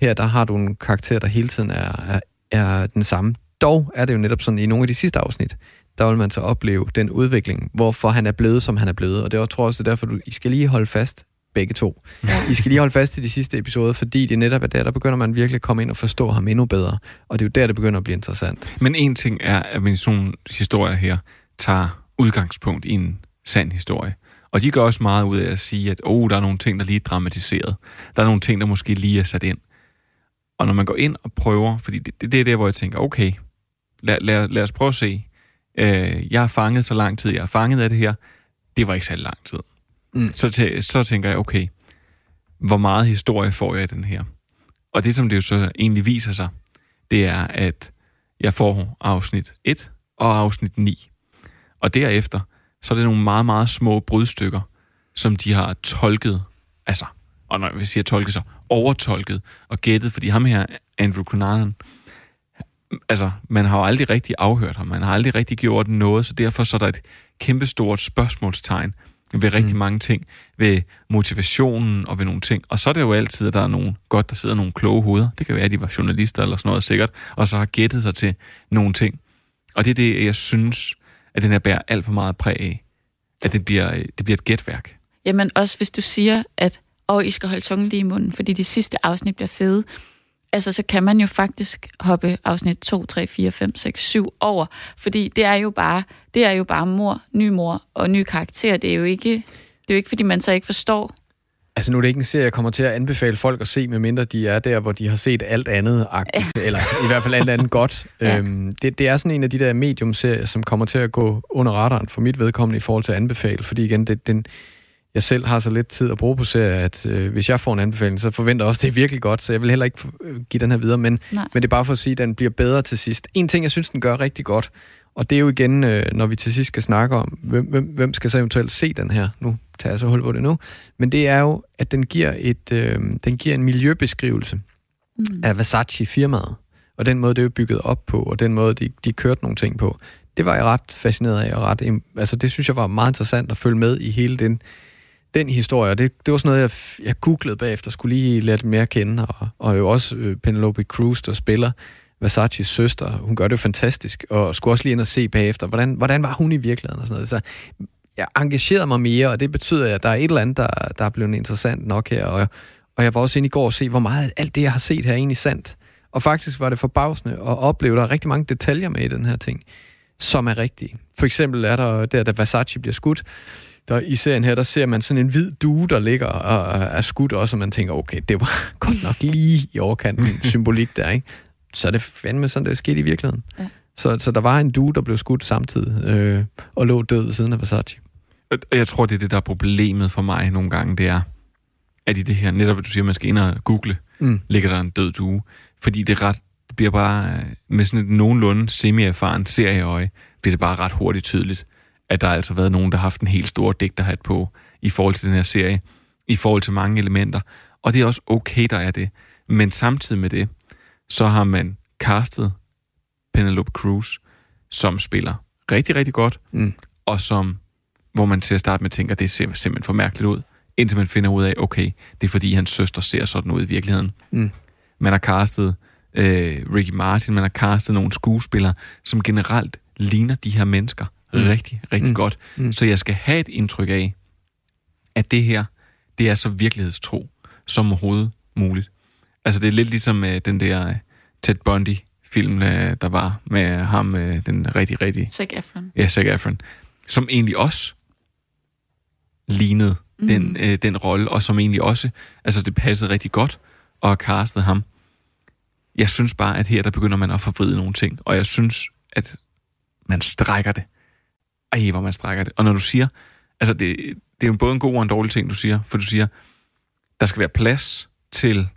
Her, der har du en karakter, der hele tiden er, er, er den samme. Dog er det jo netop sådan, i nogle af de sidste afsnit, der vil man så opleve den udvikling, hvorfor han er blevet, som han er blevet. Og det er, tror jeg også, det er derfor, du, I skal lige holde fast, begge to. I skal lige holde fast i de sidste episoder, fordi det netop er der, der begynder man virkelig at komme ind og forstå ham endnu bedre. Og det er jo der, det begynder at blive interessant. Men en ting er, at man i sådan nogle historier her tager udgangspunkt i en sand historie. Og de gør også meget ud af at sige, at oh, der er nogle ting, der lige er dramatiseret. Der er nogle ting, der måske lige er sat ind. Og når man går ind og prøver, fordi det, det, det er der, hvor jeg tænker, okay, lad, lad, lad os prøve at se. Øh, jeg har fanget så lang tid, jeg har fanget af det her. Det var ikke særlig lang tid. Mm. Så, tæ, så tænker jeg, okay, hvor meget historie får jeg i den her? Og det, som det jo så egentlig viser sig, det er, at jeg får afsnit 1 og afsnit 9. Og derefter, så er det nogle meget, meget små brudstykker, som de har tolket, altså, og når jeg siger tolket, så overtolket og gættet, fordi ham her, Andrew Cunanan, altså, man har jo aldrig rigtig afhørt ham, man har aldrig rigtig gjort noget, så derfor så er der et kæmpestort spørgsmålstegn ved rigtig mm. mange ting, ved motivationen og ved nogle ting. Og så er det jo altid, at der er nogle, godt, der sidder nogle kloge hoveder. Det kan være, at de var journalister eller sådan noget sikkert, og så har gættet sig til nogle ting. Og det er det, jeg synes, at den her bærer alt for meget præg af. At det bliver, det bliver et gætværk. Jamen også hvis du siger, at og I skal holde tungen lige i munden, fordi de sidste afsnit bliver fede, altså så kan man jo faktisk hoppe afsnit 2, 3, 4, 5, 6, 7 over, fordi det er jo bare, det er jo bare mor, ny mor og ny karakter. Det er jo ikke, det er jo ikke fordi man så ikke forstår. Altså nu er det ikke en serie, jeg kommer til at anbefale folk at se, medmindre de er der, hvor de har set alt andet agtigt, ja. eller i hvert fald alt andet godt. (laughs) Ja. Øhm, det, det er sådan en af de der medium-serier, som kommer til at gå under radaren for mit vedkommende i forhold til at anbefale, fordi igen, det, den, jeg selv har så lidt tid at bruge på serier, at øh, hvis jeg får en anbefaling, så forventer jeg også, at det er virkelig godt, så jeg vil heller ikke øh, give den her videre, men, Nej. men det er bare for at sige, at den bliver bedre til sidst. En ting, jeg synes, den gør rigtig godt, og det er jo igen, øh, når vi til sidst skal snakke om, hvem, hvem, hvem skal så eventuelt se den her, nu tager jeg så hul på det nu, men det er jo, at den giver, et, øh, den giver en miljøbeskrivelse Mm. af Versace-firmaet, og den måde, det er bygget op på, og den måde, de, de kørte nogle ting på. Det var jeg ret fascineret af, og ret, altså det synes jeg var meget interessant at følge med i hele den, den historie. Og det, det var sådan noget, jeg, jeg googlede bagefter, skulle lige det mere kende, og, og jo også øh, Penelope Cruz, der spiller Versace's søster, hun gør det jo fantastisk, og skulle også lige ind og se bagefter, hvordan, hvordan var hun i virkeligheden og sådan noget. Så jeg engagerede mig mere, og det betyder, at der er et eller andet, der, der er blevet interessant nok her, og, og jeg var også inde i går og se, hvor meget alt det, jeg har set her, er egentlig sandt. Og faktisk var det forbavsende at opleve, at der er rigtig mange detaljer med i den her ting, som er rigtige. For eksempel er der, der da Versace bliver skudt, der i serien her, der ser man sådan en hvid due, der ligger og er skudt også, og man tænker, okay, det var (laughs) godt nok lige i overkanten symbolik der, ikke? Så er det fandme sådan, det er sket i virkeligheden. Ja. Så, så der var en due, der blev skudt samtidig, øh, og lå død ved siden af Versace. Og jeg tror, det er det, der er problemet for mig nogle gange, det er, at i det her, netop at du siger, at man skal ind og google, Mm. ligger der en død due. Fordi det, er ret, det bliver bare, øh, med sådan et nogenlunde semi-erfaren serieøje, bliver det bare ret hurtigt tydeligt, at der har altså været nogen, der har haft en helt stor digterhat på, i forhold til den her serie, i forhold til mange elementer. Og det er også okay, der er det. Men samtidig med det, så har man castet Penelope Cruz, som spiller rigtig, rigtig godt, Mm. og som, hvor man til at starte med tænker, det ser simpelthen for mærkeligt ud, indtil man finder ud af, okay, det er fordi hans søster ser sådan ud i virkeligheden. Mm. Man har castet øh, Ricky Martin, man har castet nogle skuespillere, som generelt ligner de her mennesker Mm. rigtig, rigtig Mm. godt. Mm. Så jeg skal have et indtryk af, at det her, det er så virkelighedstro som overhovedet muligt. Altså det er lidt ligesom øh, den der øh, Ted Bundy-film, øh, der var med ham, øh, den rigtig, rigtig... Zac Efron. Ja, Zac Efron. Som egentlig også lignede Mm. den, øh, den rolle, og som egentlig også, altså det passede rigtig godt have castet ham. Jeg synes bare, at her der begynder man at forvride nogle ting, og jeg synes, at man strækker det. Ej, hvor man strækker det. Og når du siger, altså det, det er jo både en god og en dårlig ting, du siger, for du siger, der skal være plads til,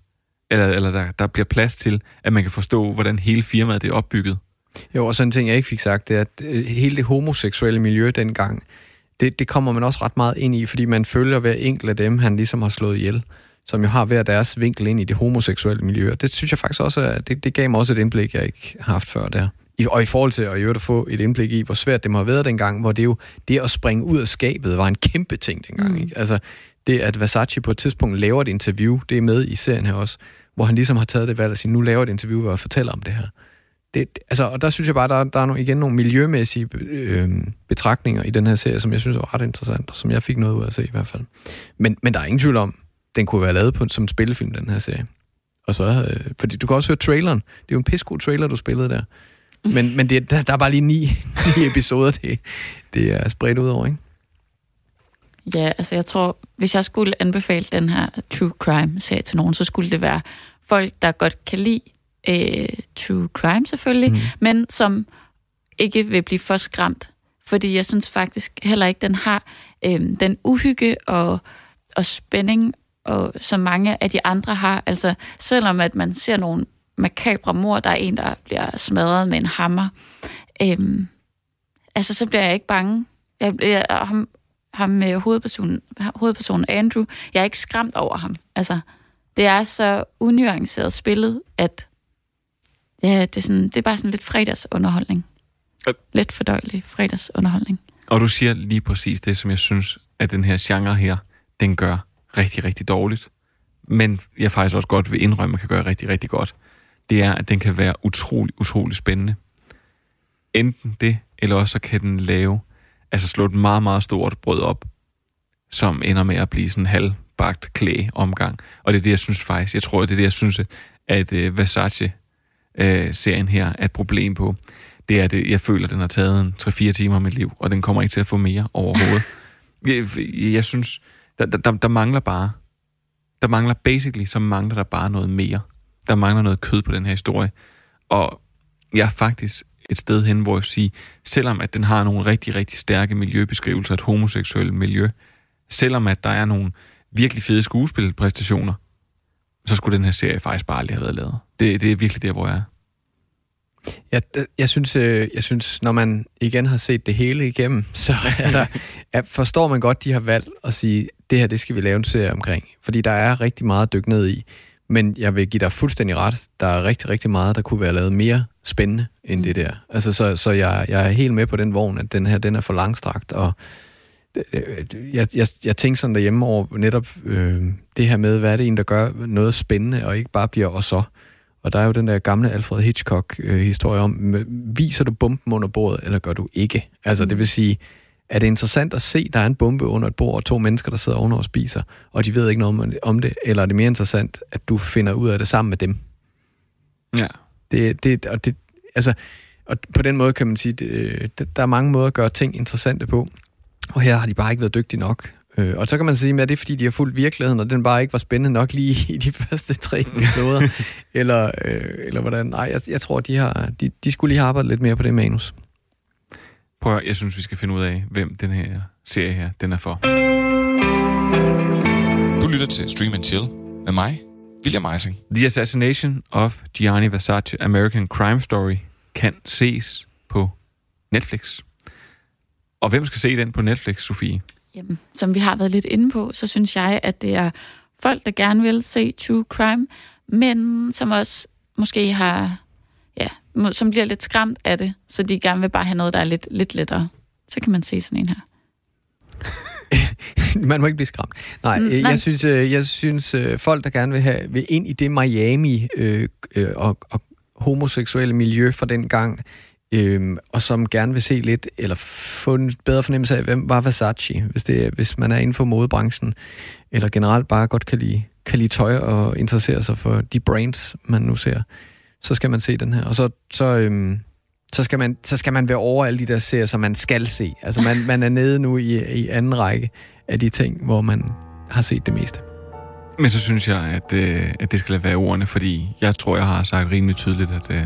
eller, eller der, der bliver plads til, at man kan forstå, hvordan hele firmaet det er opbygget. Jo, og sådan en ting, jeg ikke fik sagt, det er, at øh, hele det homoseksuelle miljø dengang, det, det kommer man også ret meget ind i, fordi man følger hver enkelt af dem, han ligesom har slået ihjel, som jo har hver deres vinkel ind i det homoseksuelle miljø. Og det synes jeg faktisk også, at det, det gav mig også et indblik, jeg ikke har haft før der. I, og i forhold til at, at få et indblik i, hvor svært det må have været dengang, hvor det jo, det at springe ud af skabet var en kæmpe ting dengang. Mm. Ikke? Altså, det at Versace på et tidspunkt laver et interview, det er med i serien her også, hvor han ligesom har taget det valg at sige, nu laver et interview, hvor jeg fortæller om det her. Det, altså, og der synes jeg bare, der, der er no, igen nogle miljømæssige øh, betragtninger i den her serie, som jeg synes er ret interessant, og som jeg fik noget ud af at se i hvert fald. Men, men der er ingen tvivl om, den kunne være lavet på, som en spillefilm, den her serie. Og så, øh, fordi du kan også høre traileren. Det er jo en pissegod trailer, du spillede der. Men, men det, der, der er bare lige ni, (laughs) ni episoder, det, det er spredt ud over, ikke? Ja, altså jeg tror, hvis jeg skulle anbefale den her true crime-serie til nogen, så skulle det være folk, der godt kan lide øh, true crime selvfølgelig, mm. men som ikke vil blive for skræmt. Fordi jeg synes faktisk heller ikke, den har øh, den uhygge og, og spænding, og, som mange af de andre har. Altså selvom at man ser nogle makabre mor, der er en, der bliver smadret med en hammer, øh, altså så bliver jeg ikke bange. Jeg, jeg, ham, ham med hovedpersonen, hovedpersonen Andrew, jeg er ikke skræmt over ham. Altså, det er så unuanceret spillet, at ja, det, er sådan, det er bare sådan lidt fredagsunderholdning. Lidt fordøjelig fredagsunderholdning. Og du siger lige præcis det, som jeg synes, at den her genre her, den gør rigtig, rigtig dårligt. Men jeg faktisk også godt vil indrømme, at kan gøre rigtig, rigtig godt. Det er, at den kan være utrolig, utrolig spændende. Enten det, eller også så kan den lave, altså slå et meget, meget stort brød op, som ender med at blive sådan en halvbagt klæ omgang. Og det er det, jeg synes faktisk, jeg tror, det er det, jeg synes, at øh, Versace-serien øh, her er et problem på. Det er det, jeg føler, at den har taget en 3-4 timer af mit liv, og den kommer ikke til at få mere overhovedet. (laughs) jeg, jeg synes, der, der, der mangler bare, der mangler basically, så mangler der bare noget mere. Der mangler noget kød på den her historie. Og jeg er faktisk et sted hen, hvor jeg siger, selvom at den har nogle rigtig, rigtig stærke miljøbeskrivelser, et homoseksuelt miljø, selvom at der er nogle virkelig fede skuespilpræstationer, så skulle den her serie faktisk bare aldrig have været lavet. Det, det er virkelig der, hvor jeg er. Jeg, jeg, synes, øh, jeg synes, når man igen har set det hele igennem, (laughs) så er der, jeg forstår man godt, de har valgt at sige, det her, det skal vi lave en serie omkring. Fordi der er rigtig meget at dykke ned i. Men jeg vil give dig fuldstændig ret. Der er rigtig, rigtig meget, der kunne være lavet mere spændende end mm. det der. Altså, så, så jeg, jeg er helt med på den vogn, at den her, den er for langstrakt, og jeg, jeg, jeg tænker sådan derhjemme over netop øh, det her med, hvad er det en, der gør noget spændende, og ikke bare bliver og så. Og der er jo den der gamle Alfred Hitchcock-historie øh, om, viser du bomben under bordet, eller gør du ikke? Altså, mm. det vil sige, er det interessant at se, der er en bombe under et bord, og to mennesker, der sidder ovenover og spiser, og de ved ikke noget om det, eller er det mere interessant, at du finder ud af det sammen med dem? Ja. Det, det, og det, altså, og på den måde kan man sige, det, der er mange måder at gøre ting interessante på, og her har de bare ikke været dygtige nok. Øh, og så kan man sige, at det er fordi, de har fulgt virkeligheden, og den bare ikke var spændende nok lige i de første tre (laughs) episoder. eller, øh, eller hvordan? Nej, jeg, jeg tror, de, har, de, de skulle lige have arbejdet lidt mere på det manus. Prøv at, jeg synes, vi skal finde ud af, hvem den her serie her, den er for. Du lytter til Stream and Chill med mig, William Eising. The Assassination of Gianni Versace American Crime Story kan ses på Netflix. Og hvem skal se den på Netflix, Sofie? Jamen, som vi har været lidt inde på, så synes jeg, at det er folk, der gerne vil se true crime, men som også måske har, som bliver lidt skræmt af det, så de gerne vil bare have noget, der er lidt, lidt lettere. Så kan man se sådan en her. (laughs) man må ikke blive skræmt. Nej, mm, nej. jeg synes, øh, jeg synes øh, folk, der gerne vil, have, vil ind i det Miami øh, øh, og, og homoseksuelle miljø fra den gang, øhm, og som gerne vil se lidt, eller få en bedre fornemmelse af, hvem var Versace, hvis, det, hvis man er inden for modebranchen, eller generelt bare godt kan lide, kan lide tøj og interessere sig for de brands, man nu ser, så skal man se den her. Og så, så, øhm, så, skal, man, så skal man være over alle de der serier, som man skal se. Altså man, man er nede nu i, i anden række af de ting, hvor man har set det meste. Men så synes jeg, at, øh, at det skal lade være ordene, fordi jeg tror, jeg har sagt rimelig tydeligt, at øh,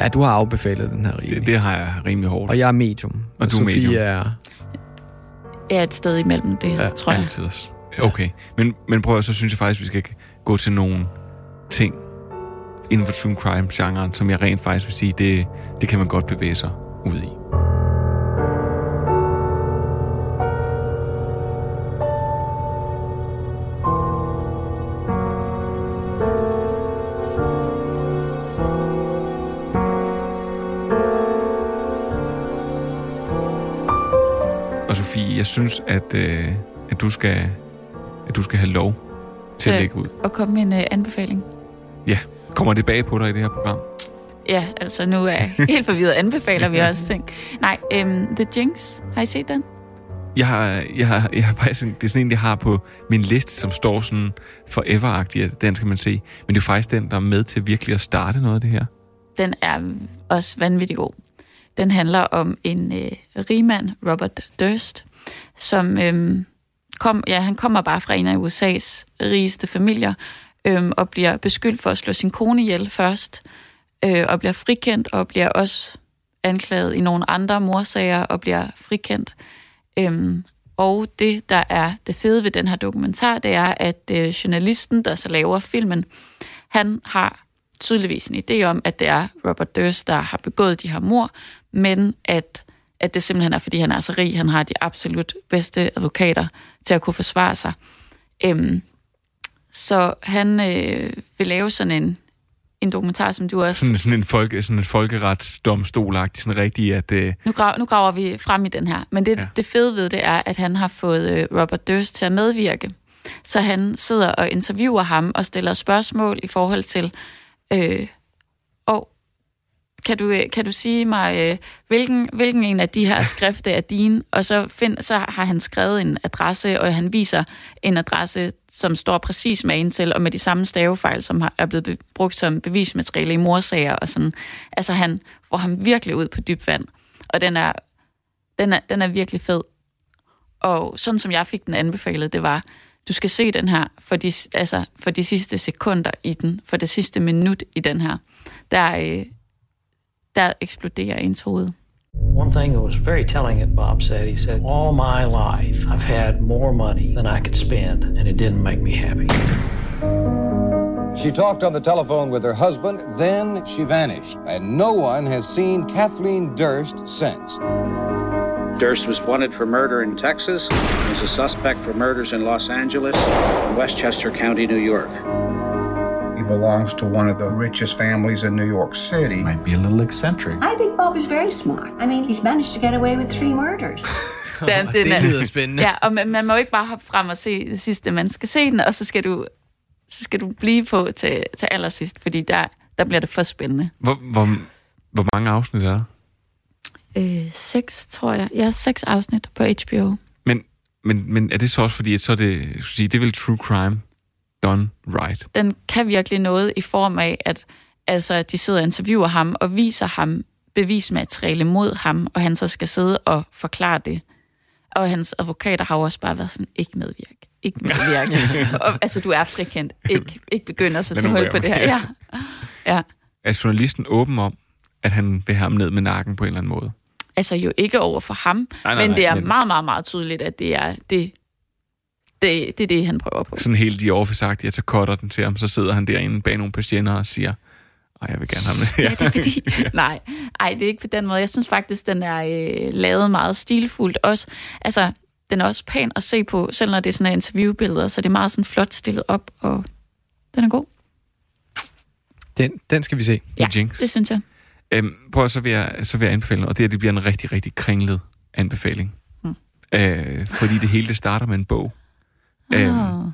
Ja, du har afbefalet den her rimelig. Det, det har jeg rimelig hårdt. Og jeg er medium. Og, og du er Sofie medium. er... Jeg er et sted imellem det, ja, tror jeg. Altid også. Okay. Men, men prøv at så synes jeg faktisk, vi skal gå til nogle ting inden for true crime-genren, som jeg rent faktisk vil sige, det, det kan man godt bevæge sig ud i. Og Sofie, jeg synes, at, øh, at, du skal, at du skal have lov til at lægge ud. Og komme med en uh, anbefaling. Ja, kommer det bag på dig i det her program? Ja, altså nu er jeg (laughs) helt forvirret. Anbefaler vi også ting. Nej, um, The Jinx. Har I set den? Jeg har, jeg har, jeg har faktisk, det er sådan en, jeg har på min liste, som står sådan forever-agtig, at den skal man se. Men det er faktisk den, der er med til virkelig at starte noget af det her. Den er også vanvittig god. Den handler om en øh, rigmand, Robert Durst, som øhm, kom, ja, han kommer bare fra en af USA's rigeste familier, øhm, og bliver beskyldt for at slå sin kone ihjel først, øh, og bliver frikendt, og bliver også anklaget i nogle andre morsager, og bliver frikendt. Øhm, og det, der er det fede ved den her dokumentar, det er, at øh, journalisten, der så laver filmen, han har tydeligvis en idé om, at det er Robert Durst, der har begået de her mor, men at, at det simpelthen er, fordi han er så rig, han har de absolut bedste advokater til at kunne forsvare sig. Øhm, så han øh, vil lave sådan en, en dokumentar, som du også... Sådan, sådan en, folke, sådan en folkeretsdomstol-agtig, sådan rigtig, at... Øh... Nu, graver, nu graver vi frem i den her, men det, ja. det fede ved det er, at han har fået øh, Robert Durst til at medvirke. Så han sidder og interviewer ham og stiller spørgsmål i forhold til... Øh, og kan du, øh, kan du sige mig, øh, hvilken, hvilken en af de her (laughs) skrifter er din? Og så, find, så har han skrevet en adresse, og han viser en adresse, som står præcis med en til, og med de samme stavefejl, som har, er blevet brugt som bevismateriale i morsager og sådan. Altså han får ham virkelig ud på dyb vand. Og den er, den er, den er virkelig fed. Og sådan som jeg fik den anbefalet, det var, du skal se den her for de, altså for de sidste sekunder i den, for det sidste minut i den her. Der, øh, der eksploderer ens hoved. One thing that was very telling that Bob said, he said, All my life I've had more money than I could spend, and it didn't make me happy. She talked on the telephone with her husband, then she vanished, and no one has seen Kathleen Durst since. Durst was wanted for murder in Texas, was a suspect for murders in Los Angeles and Westchester County, New York. Belongs to one of the richest families in New York City. Might be a little eccentric. I think Bob is very smart. I mean, he's managed to get away with three murders. (laughs) (laughs) den, den det lyder spændende. Ja, og man, man må ikke bare hoppe frem og se det sidste. Man skal se den, og så skal du, så skal du blive på til, til allersidst, fordi der, der bliver det for spændende. Hvor, hvor, hvor mange afsnit er der? Øh, seks, tror jeg. Ja, seks afsnit på HBO. Men, men, men er det så også fordi, at så er det, sige, det er vel true crime done right? Den kan virkelig noget i form af, at altså, de sidder og interviewer ham og viser ham bevismateriale mod ham, og han så skal sidde og forklare det. Og hans advokater har jo også bare været sådan, ikke medvirk. Ikke (laughs) medvirk. og, altså, du er frikendt. Ikke, ikke begynder så til hul på det her. Ja. ja. Er journalisten åben om, at han vil have ham ned med nakken på en eller anden måde? Altså jo ikke over for ham, nej, nej, men det er nej, men... meget, meget, meget tydeligt, at det er det, det, det, er det han prøver på. Sådan helt de office at så cutter den til ham, så sidder han derinde bag nogle patienter og siger, ej, jeg vil gerne have med. ja, det er (laughs) fordi, nej, ej, det er ikke på den måde. Jeg synes faktisk, den er øh, lavet meget stilfuldt. Også, altså, den er også pæn at se på, selv når det er sådan interviewbilleder, så det er meget sådan flot stillet op, og den er god. Den, den skal vi se. Ja, Jinx. det synes jeg. Øhm, prøv så vil, jeg, så vil jeg anbefale og det, er, det bliver en rigtig, rigtig kringlet anbefaling. Hmm. Øh, fordi det hele det starter med en bog. Oh. Øhm,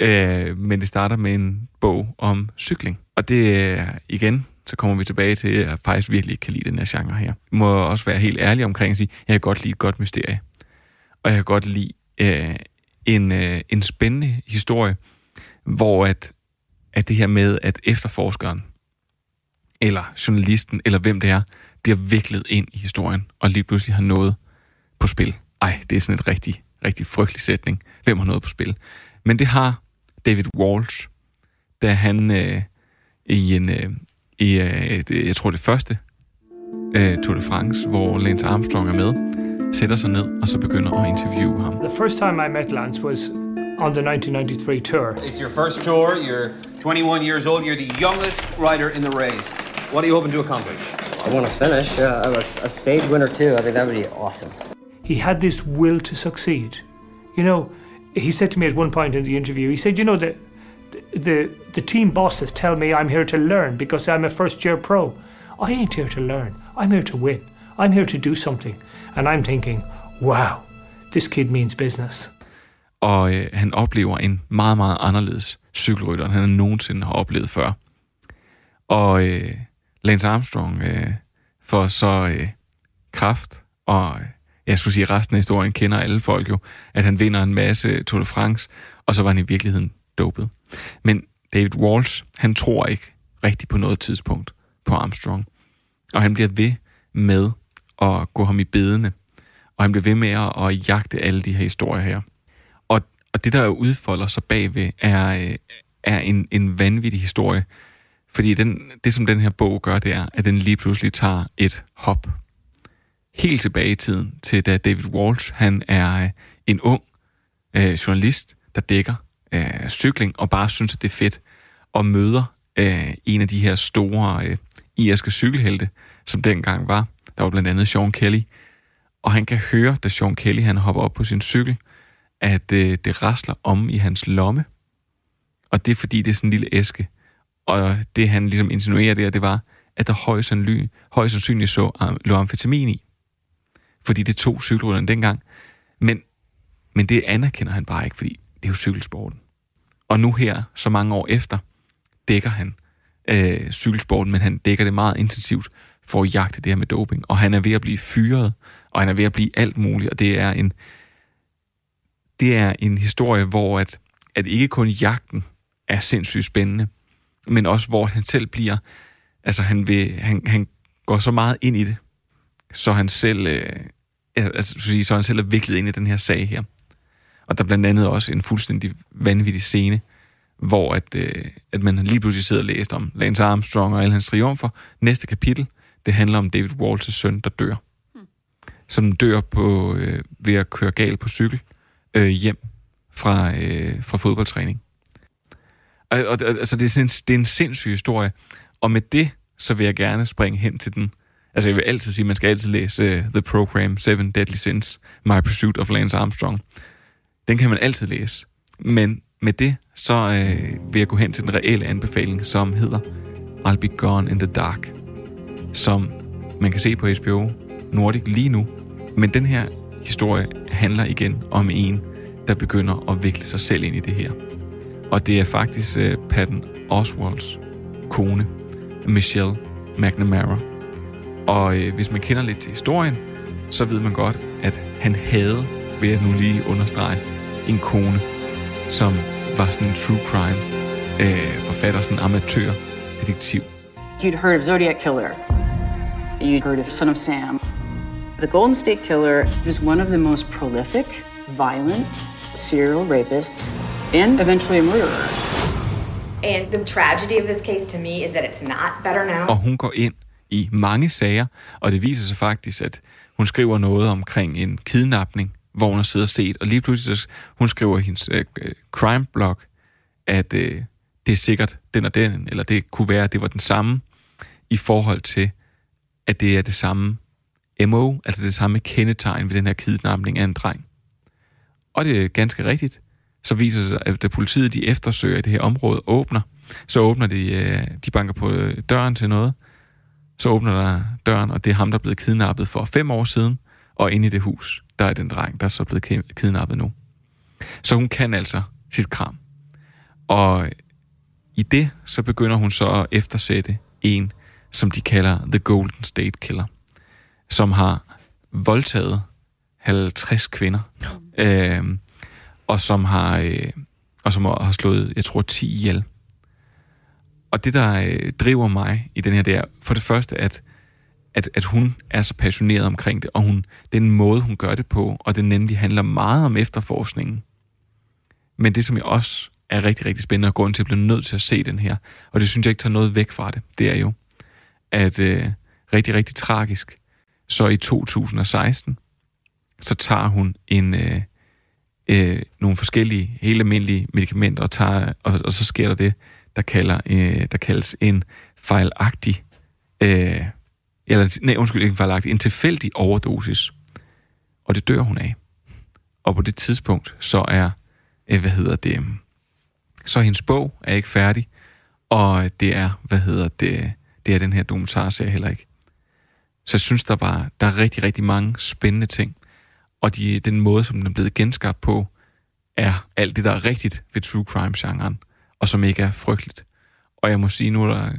øh, men det starter med en bog om cykling. Og det er igen, så kommer vi tilbage til, at jeg faktisk virkelig ikke kan lide den her genre her. Jeg må også være helt ærlig omkring at sige, at jeg kan godt lide et godt mysterie. Og jeg kan godt lide øh, en, øh, en spændende historie, hvor at, at det her med, at efterforskeren eller journalisten, eller hvem det er, bliver viklet ind i historien, og lige pludselig har noget på spil. Ej, det er sådan et rigtig, rigtig frygtelig sætning. Hvem har noget på spil? Men det har David Walsh, da han øh, i en, øh, i, øh, det, jeg tror det første øh, Tour de France, hvor Lance Armstrong er med, sætter sig ned og så begynder at interviewe ham. The first time I met Lance was on the 1993 tour. It's your first tour. You're 21 years old. You're the youngest rider in the race. What are you hoping to accomplish? I want to finish. Yeah, a, a stage winner too. I mean, that would be awesome. He had this will to succeed. You know, he said to me at one point in the interview, he said, "You know, the the the team bosses tell me I'm here to learn because I'm a first year pro. I ain't here to learn. I'm here to win. I'm here to do something." And I'm thinking, "Wow, this kid means business." Og øh, han oplever en meget, meget anderledes cykelrytter, end han nogensinde har oplevet før. Og øh, Lance Armstrong øh, får så øh, kraft, og øh, jeg skulle sige, resten af historien kender alle folk jo, at han vinder en masse Tour de France, og så var han i virkeligheden dopet. Men David Walsh, han tror ikke rigtigt på noget tidspunkt på Armstrong. Og han bliver ved med at gå ham i bedene. Og han bliver ved med at, at jagte alle de her historier her. Og, og det, der udfolder sig bagved, er, øh, er en, en vanvittig historie. Fordi den, det, som den her bog gør, det er, at den lige pludselig tager et hop. Helt tilbage i tiden til da David Walsh, han er øh, en ung øh, journalist, der dækker øh, cykling og bare synes, at det er fedt, og møder øh, en af de her store øh, irske cykelhelte, som dengang var. Der var blandt andet Sean Kelly. Og han kan høre, da Sean Kelly han hopper op på sin cykel, at øh, det rasler om i hans lomme. Og det er fordi, det er sådan en lille æske. Og det han ligesom insinuerer der, det var, at der højst sandsynligt, højst sandsynligt så øh, lå amfetamin i. Fordi det tog cykelrytteren dengang. Men, men det anerkender han bare ikke, fordi det er jo cykelsporten. Og nu her, så mange år efter, dækker han øh, cykelsporten, men han dækker det meget intensivt for at jagte det her med doping. Og han er ved at blive fyret, og han er ved at blive alt muligt, og det er en, det er en historie, hvor at, at ikke kun jagten er sindssygt spændende, men også hvor han selv bliver, altså han, vil, han, han går så meget ind i det, så han selv, øh, altså, så han selv er viklet ind i den her sag her. Og der er blandt andet også en fuldstændig vanvittig scene, hvor at, øh, at man lige pludselig sidder og læser om Lance Armstrong og alle hans triumfer. Næste kapitel, det handler om David Walters søn, der dør. Hmm. Som dør på, øh, ved at køre galt på cykel øh, hjem fra, øh, fra fodboldtræning. Og, og, altså, det, er sådan, det er en sindssyg historie. Og med det, så vil jeg gerne springe hen til den. Altså, jeg vil altid sige, at man skal altid læse uh, The Program, Seven Deadly Sins, My Pursuit of Lance Armstrong. Den kan man altid læse. Men med det, så øh, vil jeg gå hen til den reelle anbefaling, som hedder I'll Be Gone in the Dark, som man kan se på HBO Nordic lige nu. Men den her historie handler igen om en, der begynder at vikle sig selv ind i det her. Og det er faktisk øh, Patton Oswalds kone, Michelle McNamara. Og øh, hvis man kender lidt til historien, så ved man godt, at han havde, ved at nu lige understrege, en kone, som var sådan en true crime øh, forfatter, sådan en amatør detektiv. You'd heard of Zodiac Killer. You'd heard of Son of Sam. The Golden State Killer was one of the most prolific, violent serial rapists and eventually a murderer. And the tragedy of this case to me is that it's not better now. Og hun går ind i mange sager, og det viser sig faktisk, at hun skriver noget omkring en kidnapning, hvor hun har siddet og set, og lige pludselig hun skriver i hendes øh, øh crime-blog, at øh, det er sikkert den og den, eller det kunne være, at det var den samme, i forhold til, at det er det samme MO, altså det samme kendetegn ved den her kidnapning af en dreng. Og det er ganske rigtigt. Så viser det sig, at da politiet de eftersøger i det her område åbner, så åbner de, øh, de banker på øh, døren til noget, så åbner der døren, og det er ham, der er blevet kidnappet for fem år siden, og inde i det hus, der er den dreng, der er så blevet kidnappet nu. Så hun kan altså sit kram. Og i det, så begynder hun så at eftersætte en, som de kalder The Golden State Killer, som har voldtaget 50 kvinder, øh, og som har øh, og som har slået, jeg tror, 10 ihjel. Og det, der øh, driver mig i den her, det er for det første, at, at, at hun er så passioneret omkring det, og hun, den måde, hun gør det på, og det nemlig handler meget om efterforskningen. Men det, som jeg også er rigtig, rigtig spændende, og grund til at blive nødt til at se den her, og det synes jeg ikke tager noget væk fra det, det er jo, at øh, rigtig, rigtig tragisk, så i 2016, så tager hun en, øh, øh, nogle forskellige, helt almindelige medicamenter, og, tager, og, og så sker der det, der, kalder, øh, der kaldes en fejlagtig, øh, eller, nej, undskyld, ikke en fejlagtig, en tilfældig overdosis. Og det dør hun af. Og på det tidspunkt, så er, øh, hvad hedder det, så hendes bog er ikke færdig, og det er, hvad hedder det, det er den her dokumentarserie heller ikke. Så jeg synes, der var der er rigtig, rigtig mange spændende ting. Og de, den måde, som den er blevet genskabt på, er alt det, der er rigtigt ved true crime-genren, og som ikke er frygteligt. Og jeg må sige nu, der,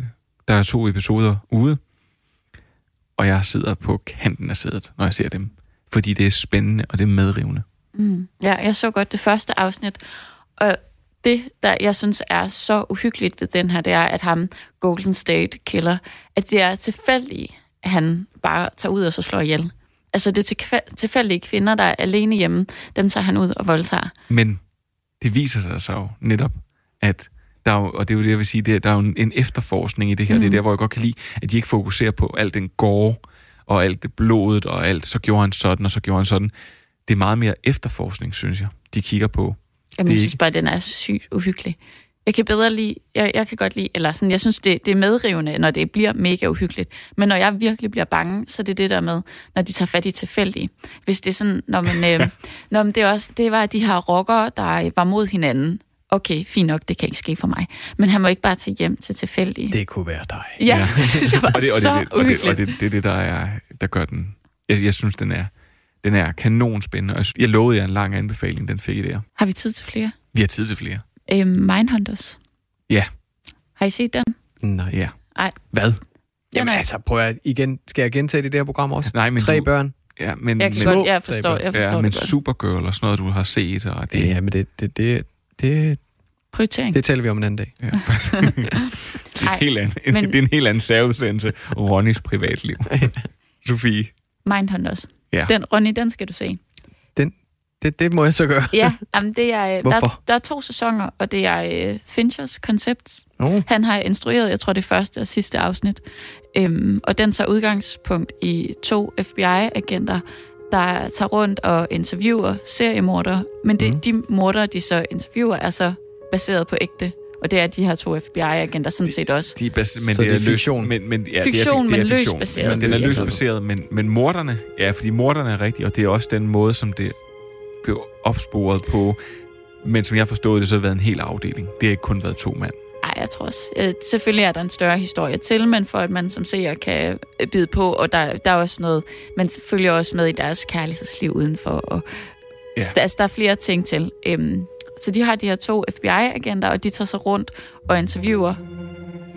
der er to episoder ude, og jeg sidder på kanten af sædet, når jeg ser dem. Fordi det er spændende, og det er medrivende. Mm. Ja, jeg så godt det første afsnit, og det, der jeg synes er så uhyggeligt ved den her, det er, at ham, Golden State Killer, at det er tilfældigt, at han bare tager ud og så slår ihjel. Altså det er tilfældige kvinder, der er alene hjemme, dem tager han ud og voldtager. Men det viser sig så jo netop, at der er jo, og det er jo det, jeg vil sige, det er, der er jo en, en efterforskning i det her. Mm. Det er der, hvor jeg godt kan lide, at de ikke fokuserer på alt den gore, og alt det blodet, og alt, så gjorde han sådan, og så gjorde han sådan. Det er meget mere efterforskning, synes jeg, de kigger på. Jamen, det jeg synes bare, at den er sygt uhyggelig. Jeg kan bedre lide, jeg, jeg kan godt lide, eller sådan, jeg synes, det, det er medrivende, når det bliver mega uhyggeligt. Men når jeg virkelig bliver bange, så er det det der med, når de tager fat i tilfældige. Hvis det er sådan, når man, (laughs) øh, når man det, er også, det var de her rockere, der var mod hinanden. Okay, fint nok, det kan ikke ske for mig. Men han må ikke bare tage hjem til tilfældige. Det kunne være dig. Ja, ja. (laughs) det synes jeg var og det, og så det, og det, og det, det er det, der, er, der gør den... Jeg, jeg synes, den er, den er kanonspændende. Og jeg, jeg lovede jer en lang anbefaling, den fik I der. Har vi tid til flere? Vi har tid til flere. Øh, Mindhunters. Ja. Har I set den? Nej. Ja. Nej. Hvad? Jamen altså, prøv at igen, skal jeg gentage det der program også? Nej, men Tre du- børn. Ja, men, Jeg men, godt- jeg forstår- jeg forstår ja, det men godt. Supergirl og sådan noget, du har set. Og det, Ja, men det, det, det, det, Prioritering. det taler vi om en anden dag. Ja. det, (laughs) er Ej, en helt anden, men- det er en helt anden særudsendelse. Ronnys privatliv. Sofie. Mindhunters. Ja. Den, Ronny, den skal du se. Det, det må jeg så gøre. Ja, jamen det er, der, Hvorfor? der er to sæsoner, og det er uh, Finchers Concepts. Oh. Han har instrueret, jeg tror det første og sidste afsnit, øhm, og den tager udgangspunkt i to FBI-agenter, der tager rundt og interviewer seriemordere, men det, mm. de mordere, de så interviewer, er så baseret på ægte, og det er de her to FBI-agenter sådan set også. De er bas- men Så det er, det er fiktion? Men, men, ja, Fiktion, det er, men det er løst fiktion. baseret. Men den er Ja, løst ja. baseret, men, men morderne, ja, fordi morderne er rigtige, og det er også den måde, som det blev opsporet på. Men som jeg forstod det, så har det været en hel afdeling. Det har ikke kun været to mand. Jeg tror også. Øh, selvfølgelig er der en større historie til, men for at man som seer kan øh, bide på, og der, der er også noget, man følger også med i deres kærlighedsliv udenfor. Og, Ja. ja. altså, der er flere ting til. Øhm, så de har de her to FBI-agenter, og de tager sig rundt og interviewer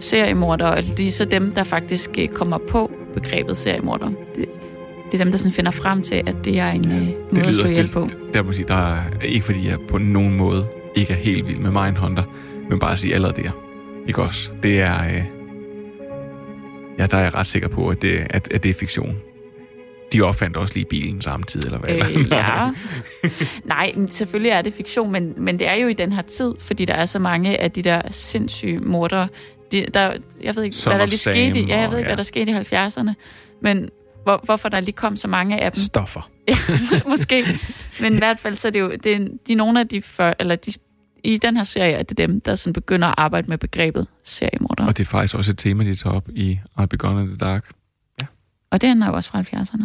seriemordere, og det er så dem, der faktisk øh, kommer på begrebet seriemorder. Det, det er dem, der sådan finder frem til, at det er en øh, måde at slå ihjel på. det, der må sige, der er ikke fordi jeg på nogen måde ikke er helt vild med Mindhunter, men bare at sige allerede der. Ikke også? Det er... Øh, ja, der er jeg ret sikker på, at det, at, at det er fiktion. De opfandt også lige bilen samtidig, eller hvad? Øh, ja. (laughs) Nej, men selvfølgelig er det fiktion, men, men det er jo i den her tid, fordi der er så mange af de der sindssyge mordere. De, der, jeg ved ikke, Son hvad der lige Sam skete. i- Ja, jeg ved ikke, ja. hvad der skete i 70'erne. Men hvor, hvorfor der lige kom så mange af dem. Stoffer. Ja, (laughs) måske. Men i hvert fald, så er det jo, det er, de er nogle af de, før, eller de, i den her serie, er det dem, der sådan begynder at arbejde med begrebet seriemorder. Og det er faktisk også et tema, de tager op i I'll Be Gone in the Dark. Og den er jo også fra 70'erne.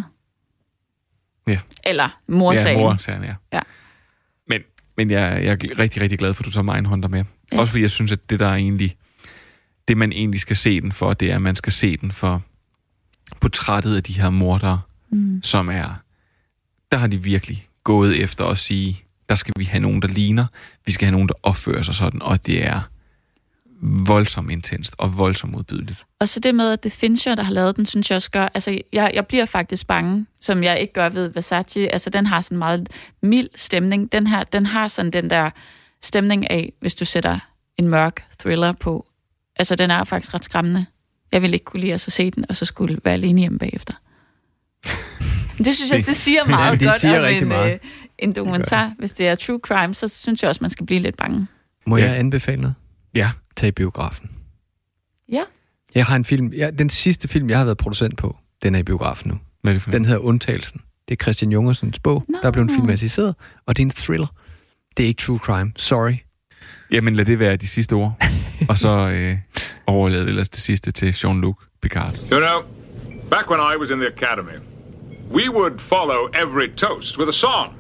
Ja. Eller morsagen. Ja, morsagen, ja. Ja. Men, men jeg, jeg er rigtig, rigtig glad for, at du tager Mindhunter med. Ja. Ja. Også fordi jeg synes, at det der er egentlig, det man egentlig skal se den for, det er, at man skal se den for portrættet af de her mordere, Mm. som er, der har de virkelig gået efter at sige, der skal vi have nogen, der ligner, vi skal have nogen, der opfører sig sådan, og det er voldsomt intenst og voldsomt modbydeligt. Og så det med, at det er Fincher, der har lavet den, synes jeg også gør... Altså, jeg, jeg bliver faktisk bange, som jeg ikke gør ved Versace. Altså, den har sådan en meget mild stemning. Den her, den har sådan den der stemning af, hvis du sætter en mørk thriller på. Altså, den er faktisk ret skræmmende. Jeg ville ikke kunne lide at så se den, og så skulle være alene hjemme bagefter. Men (laughs) det synes jeg, det siger meget det godt siger om en, meget. En dokumentar. Hvis det er true crime, så synes jeg også, man skal blive lidt bange. Må Ja. jeg anbefale noget? Ja. Tag i biografen. Ja. Jeg har en film, ja, den sidste film, jeg har været producent på, den er i biografen nu. Hvad er det for Den hedder Undtagelsen. Det er Christian Jungersens bog, Nå. der er blevet filmatiseret, og det er en thriller. Det er ikke true crime. Sorry. Jamen, lad det være de sidste ord. (laughs) og så øh, overlade ellers det sidste til Jean-Luc Picard. You know, back when I was in the academy, we would follow every toast with a song.